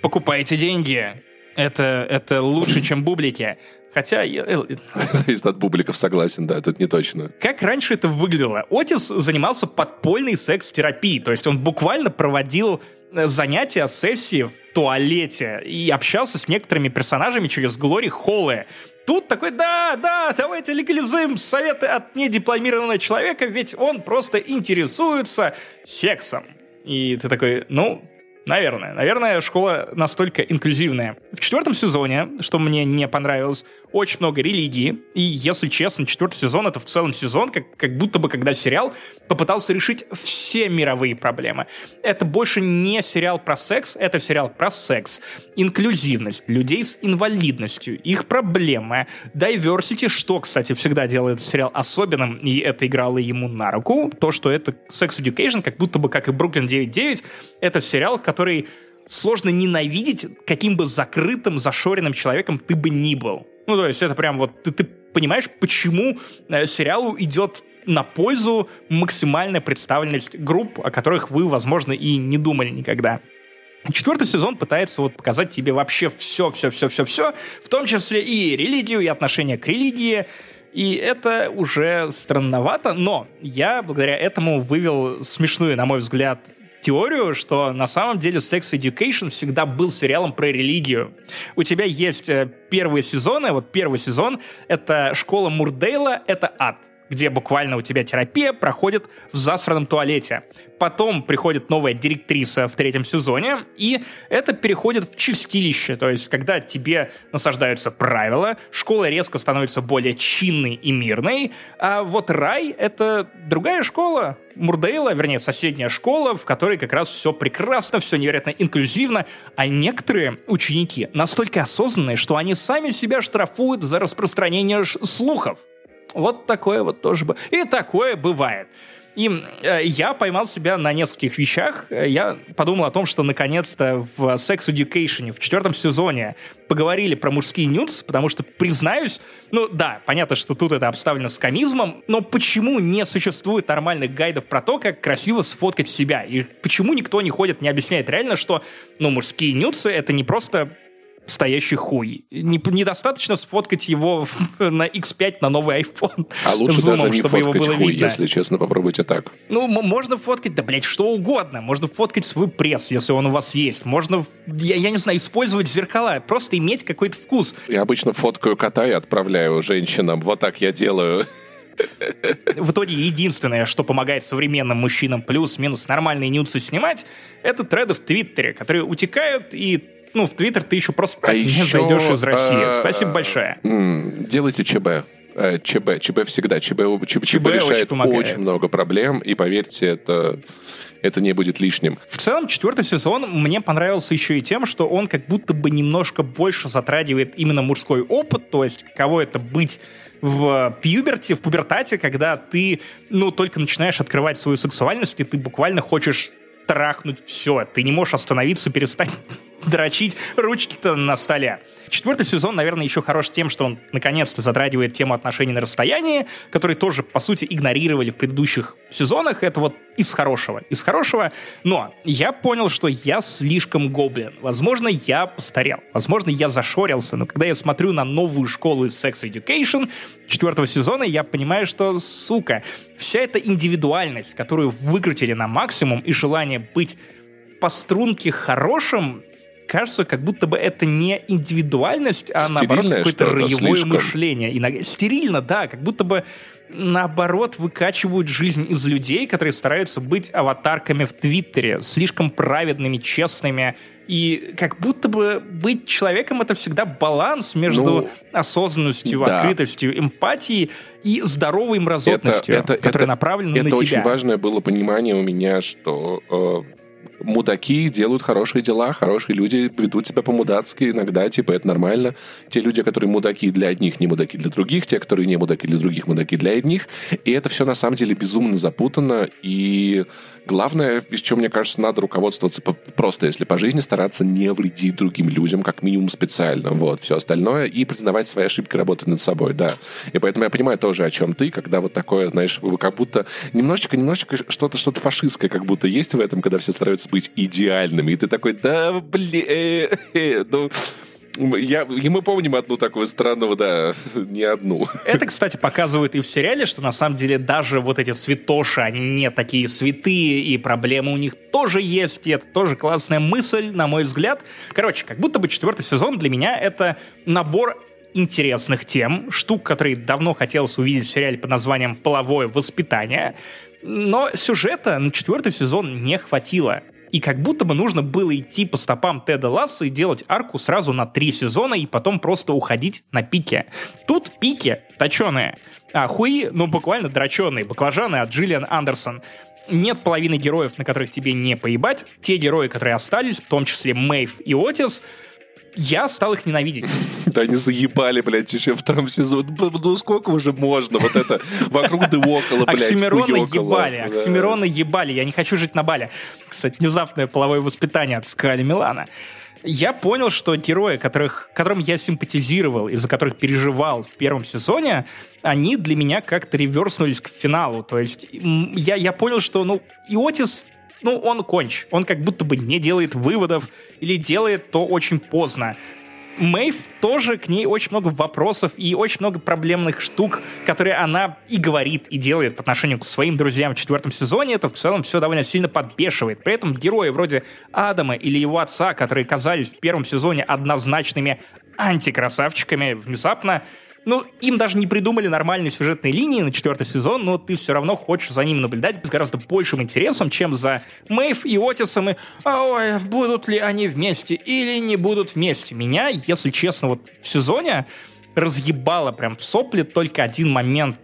Покупайте деньги. Это, это лучше, чем бублики. Хотя, я- э, Зависит от бубликов, согласен, да, тут не точно. как раньше это выглядело? Отис занимался подпольной секс-терапией. То есть он буквально проводил э, занятия, сессии в туалете и общался с некоторыми персонажами через Глори Холлы. Тут такой, да, да, давайте легализуем советы от недипломированного человека, ведь он просто интересуется сексом. И ты такой, ну, Наверное. Наверное, школа настолько инклюзивная. В четвертом сезоне, что мне не понравилось, очень много религии. И, если честно, четвертый сезон — это в целом сезон, как, как будто бы, когда сериал попытался решить все мировые проблемы. Это больше не сериал про секс, это сериал про секс. Инклюзивность, людей с инвалидностью, их проблемы, diversity, что, кстати, всегда делает сериал особенным, и это играло ему на руку, то, что это Sex Education, как будто бы, как и Бруклин 9.9, это сериал, который сложно ненавидеть, каким бы закрытым, зашоренным человеком ты бы ни был. Ну, то есть это прям вот, ты, ты понимаешь, почему э, сериалу идет на пользу максимальная представленность групп, о которых вы, возможно, и не думали никогда. Четвертый сезон пытается вот показать тебе вообще все, все, все, все, все, в том числе и религию, и отношение к религии. И это уже странновато, но я благодаря этому вывел смешную, на мой взгляд, теорию, что на самом деле Sex Education всегда был сериалом про религию. У тебя есть э, первые сезоны, вот первый сезон — это школа Мурдейла, это ад где буквально у тебя терапия проходит в засранном туалете. Потом приходит новая директриса в третьем сезоне, и это переходит в чистилище, то есть когда тебе насаждаются правила, школа резко становится более чинной и мирной, а вот рай — это другая школа, Мурдейла, вернее, соседняя школа, в которой как раз все прекрасно, все невероятно инклюзивно, а некоторые ученики настолько осознанные, что они сами себя штрафуют за распространение слухов. Вот такое вот тоже бы. И такое бывает. И э, я поймал себя на нескольких вещах. Я подумал о том, что наконец-то в Sex Education в четвертом сезоне поговорили про мужские нюц, потому что, признаюсь, ну да, понятно, что тут это обставлено с комизмом, но почему не существует нормальных гайдов про то, как красиво сфоткать себя? И почему никто не ходит, не объясняет реально, что, ну, мужские нюцы — это не просто стоящий хуй. Не, недостаточно сфоткать его на X5 на новый iPhone. А лучше зумом, даже не фоткать хуй, видно. если честно, попробуйте так. Ну, можно фоткать, да, блядь, что угодно. Можно фоткать свой пресс, если он у вас есть. Можно, я, я не знаю, использовать зеркала, просто иметь какой-то вкус. Я обычно фоткаю кота и отправляю женщинам. Вот так я делаю. В итоге единственное, что помогает современным мужчинам плюс-минус нормальные нюцы снимать, это треды в Твиттере, которые утекают и ну, в Твиттер ты еще просто а не еще, зайдешь из России. А, Спасибо большое. Делайте ЧБ. Э, ЧБ, ЧБ всегда. ЧБ, ЧБ, ЧБ решает очень, очень много проблем, и поверьте, это это не будет лишним. В целом, четвертый сезон мне понравился еще и тем, что он как будто бы немножко больше затрагивает именно мужской опыт, то есть каково это быть в пьюберте, в пубертате, когда ты, ну, только начинаешь открывать свою сексуальность, и ты буквально хочешь трахнуть все. Ты не можешь остановиться, перестать дрочить ручки-то на столе. Четвертый сезон, наверное, еще хорош тем, что он наконец-то затрагивает тему отношений на расстоянии, которые тоже, по сути, игнорировали в предыдущих сезонах. Это вот из хорошего. Из хорошего. Но я понял, что я слишком гоблин. Возможно, я постарел. Возможно, я зашорился. Но когда я смотрю на новую школу из Sex Education четвертого сезона, я понимаю, что, сука, вся эта индивидуальность, которую выкрутили на максимум, и желание быть по струнке хорошим, кажется, как будто бы это не индивидуальность, а Стерильное наоборот какое-то роевое слишком. мышление. Иногда, стерильно, да, как будто бы наоборот выкачивают жизнь из людей, которые стараются быть аватарками в Твиттере, слишком праведными, честными. И как будто бы быть человеком это всегда баланс между ну, осознанностью, да. открытостью, эмпатией и здоровой мразотностью, это, это, которая это, направлена это на тебя. Это очень важное было понимание у меня, что э, мудаки делают хорошие дела, хорошие люди ведут себя по-мудацки иногда, типа, это нормально. Те люди, которые мудаки для одних, не мудаки для других, те, которые не мудаки для других, мудаки для одних. И это все на самом деле безумно запутано, и главное, из чего, мне кажется, надо руководствоваться просто, если по жизни, стараться не вредить другим людям, как минимум специально, вот, все остальное, и признавать свои ошибки, работать над собой, да. И поэтому я понимаю тоже, о чем ты, когда вот такое, знаешь, вы как будто немножечко, немножечко что-то, что-то фашистское как будто есть в этом, когда все стараются быть идеальными, и ты такой, да, блин, э, ну, я, и мы помним одну такую страну, да, не одну. Это, кстати, показывает и в сериале, что на самом деле даже вот эти святоши, они не такие святые, и проблемы у них тоже есть, и это тоже классная мысль, на мой взгляд. Короче, как будто бы четвертый сезон для меня это набор интересных тем, штук, которые давно хотелось увидеть в сериале под названием «Половое воспитание», но сюжета на четвертый сезон не хватило. И как будто бы нужно было идти по стопам Теда Ласса и делать арку сразу на три сезона и потом просто уходить на пике. Тут пики точеные, а хуи, ну буквально дроченые, баклажаны от Джиллиан Андерсон нет половины героев, на которых тебе не поебать. Те герои, которые остались, в том числе Мэйв и Отис, я стал их ненавидеть. Да они заебали, блядь, еще в втором сезоне. Ну сколько уже можно вот это вокруг да около, блядь, Оксимирона ебали, Оксимирона ебали. Я не хочу жить на Бале. Кстати, внезапное половое воспитание от Скали Милана. Я понял, что герои, которых, которым я симпатизировал, из-за которых переживал в первом сезоне, они для меня как-то реверснулись к финалу. То есть я, я понял, что ну, Иотис ну, он конч. Он как будто бы не делает выводов или делает то очень поздно. Мэйв тоже к ней очень много вопросов и очень много проблемных штук, которые она и говорит, и делает по отношению к своим друзьям в четвертом сезоне. Это в целом все довольно сильно подбешивает. При этом герои вроде Адама или его отца, которые казались в первом сезоне однозначными антикрасавчиками, внезапно ну, им даже не придумали нормальной сюжетной линии на четвертый сезон, но ты все равно хочешь за ним наблюдать с гораздо большим интересом, чем за Мэйв и Отисом, и ой, будут ли они вместе или не будут вместе. Меня, если честно, вот в сезоне разъебало прям в сопли только один момент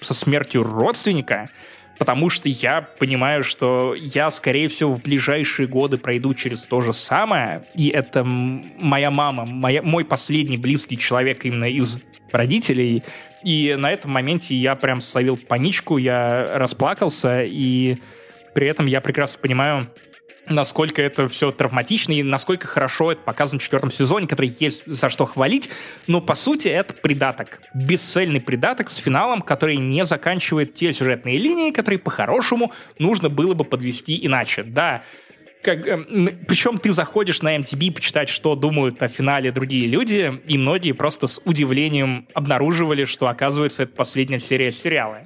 со смертью родственника, потому что я понимаю, что я, скорее всего, в ближайшие годы пройду через то же самое, и это моя мама, моя, мой последний близкий человек именно из родителей, и на этом моменте я прям словил паничку, я расплакался, и при этом я прекрасно понимаю, насколько это все травматично и насколько хорошо это показано в четвертом сезоне, который есть за что хвалить. Но, по сути, это придаток. Бесцельный придаток с финалом, который не заканчивает те сюжетные линии, которые по-хорошему нужно было бы подвести иначе. Да, как, э, причем ты заходишь на MTV почитать, что думают о финале другие люди, и многие просто с удивлением обнаруживали, что, оказывается, это последняя серия сериала.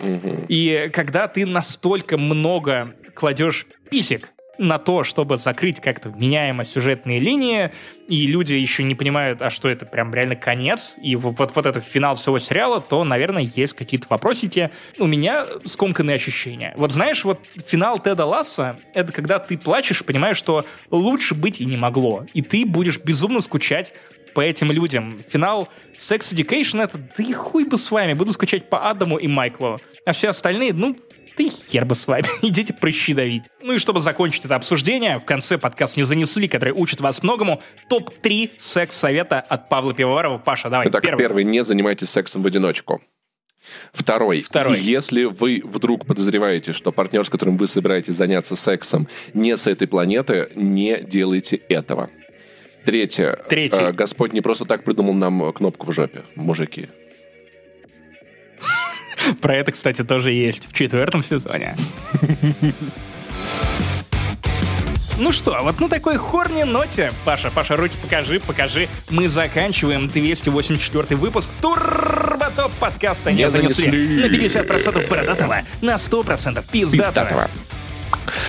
Угу. И когда ты настолько много кладешь писек на то, чтобы закрыть как-то вменяемо сюжетные линии, и люди еще не понимают, а что это прям реально конец, и вот, вот, вот этот финал всего сериала, то, наверное, есть какие-то вопросики. У меня скомканные ощущения. Вот знаешь, вот финал Теда Ласса — это когда ты плачешь, понимаешь, что лучше быть и не могло, и ты будешь безумно скучать по этим людям. Финал Sex Education — это да и хуй бы с вами, буду скучать по Адаму и Майклу. А все остальные, ну, да и хер бы с вами. Идите прыщи давить. Ну и чтобы закончить это обсуждение, в конце подкаст не занесли, который учит вас многому. Топ-3 секс-совета от Павла Пивоварова. Паша, давай, Итак, первый. первый. Не занимайтесь сексом в одиночку. Второй. Второй. Если вы вдруг подозреваете, что партнер, с которым вы собираетесь заняться сексом, не с этой планеты, не делайте этого. Третье. Третий. Э, Господь не просто так придумал нам кнопку в жопе, мужики. Про это, кстати, тоже есть в четвертом сезоне. Ну что, вот на такой хорни ноте, Паша, Паша, руки покажи, покажи. Мы заканчиваем 284 выпуск Турботоп подкаста «Не, не занесли». занесли. На 50% бородатого, на 100% пиздатого. пиздатого.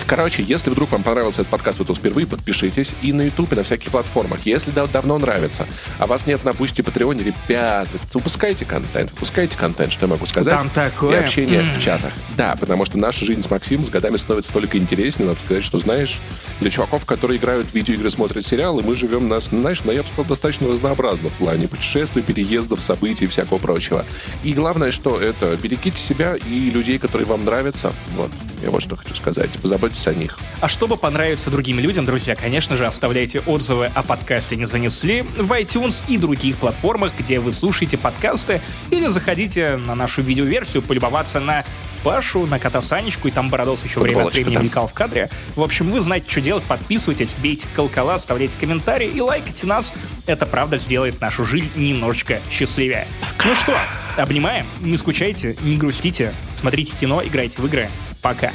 Короче, если вдруг вам понравился этот подкаст, вы тут впервые, подпишитесь и на YouTube, и на всяких платформах. Если да, давно нравится, а вас нет на Boosty, Patreon е, ребят, вы упускаете контент, вы упускаете контент, что я могу сказать. Там такое. И общение mm. в чатах. Да, потому что наша жизнь с Максимом с годами становится только интереснее. Надо сказать, что, знаешь, для чуваков, которые играют в видеоигры, смотрят сериалы, мы живем, нас, знаешь, ну, я бы сказал, достаточно разнообразно в плане путешествий, переездов, событий и всякого прочего. И главное, что это берегите себя и людей, которые вам нравятся. Вот, я вот что хочу сказать позаботьтесь о них. А чтобы понравиться другим людям, друзья, конечно же, оставляйте отзывы о подкасте «Не занесли» в iTunes и других платформах, где вы слушаете подкасты, или заходите на нашу видеоверсию полюбоваться на Пашу, на кота Санечку, и там Бородос еще время от времени мелькал в кадре. В общем, вы знаете, что делать. Подписывайтесь, бейте колокола, оставляйте комментарии и лайкайте нас. Это правда сделает нашу жизнь немножечко счастливее. Ну что, обнимаем, не скучайте, не грустите, смотрите кино, играйте в игры. Пока.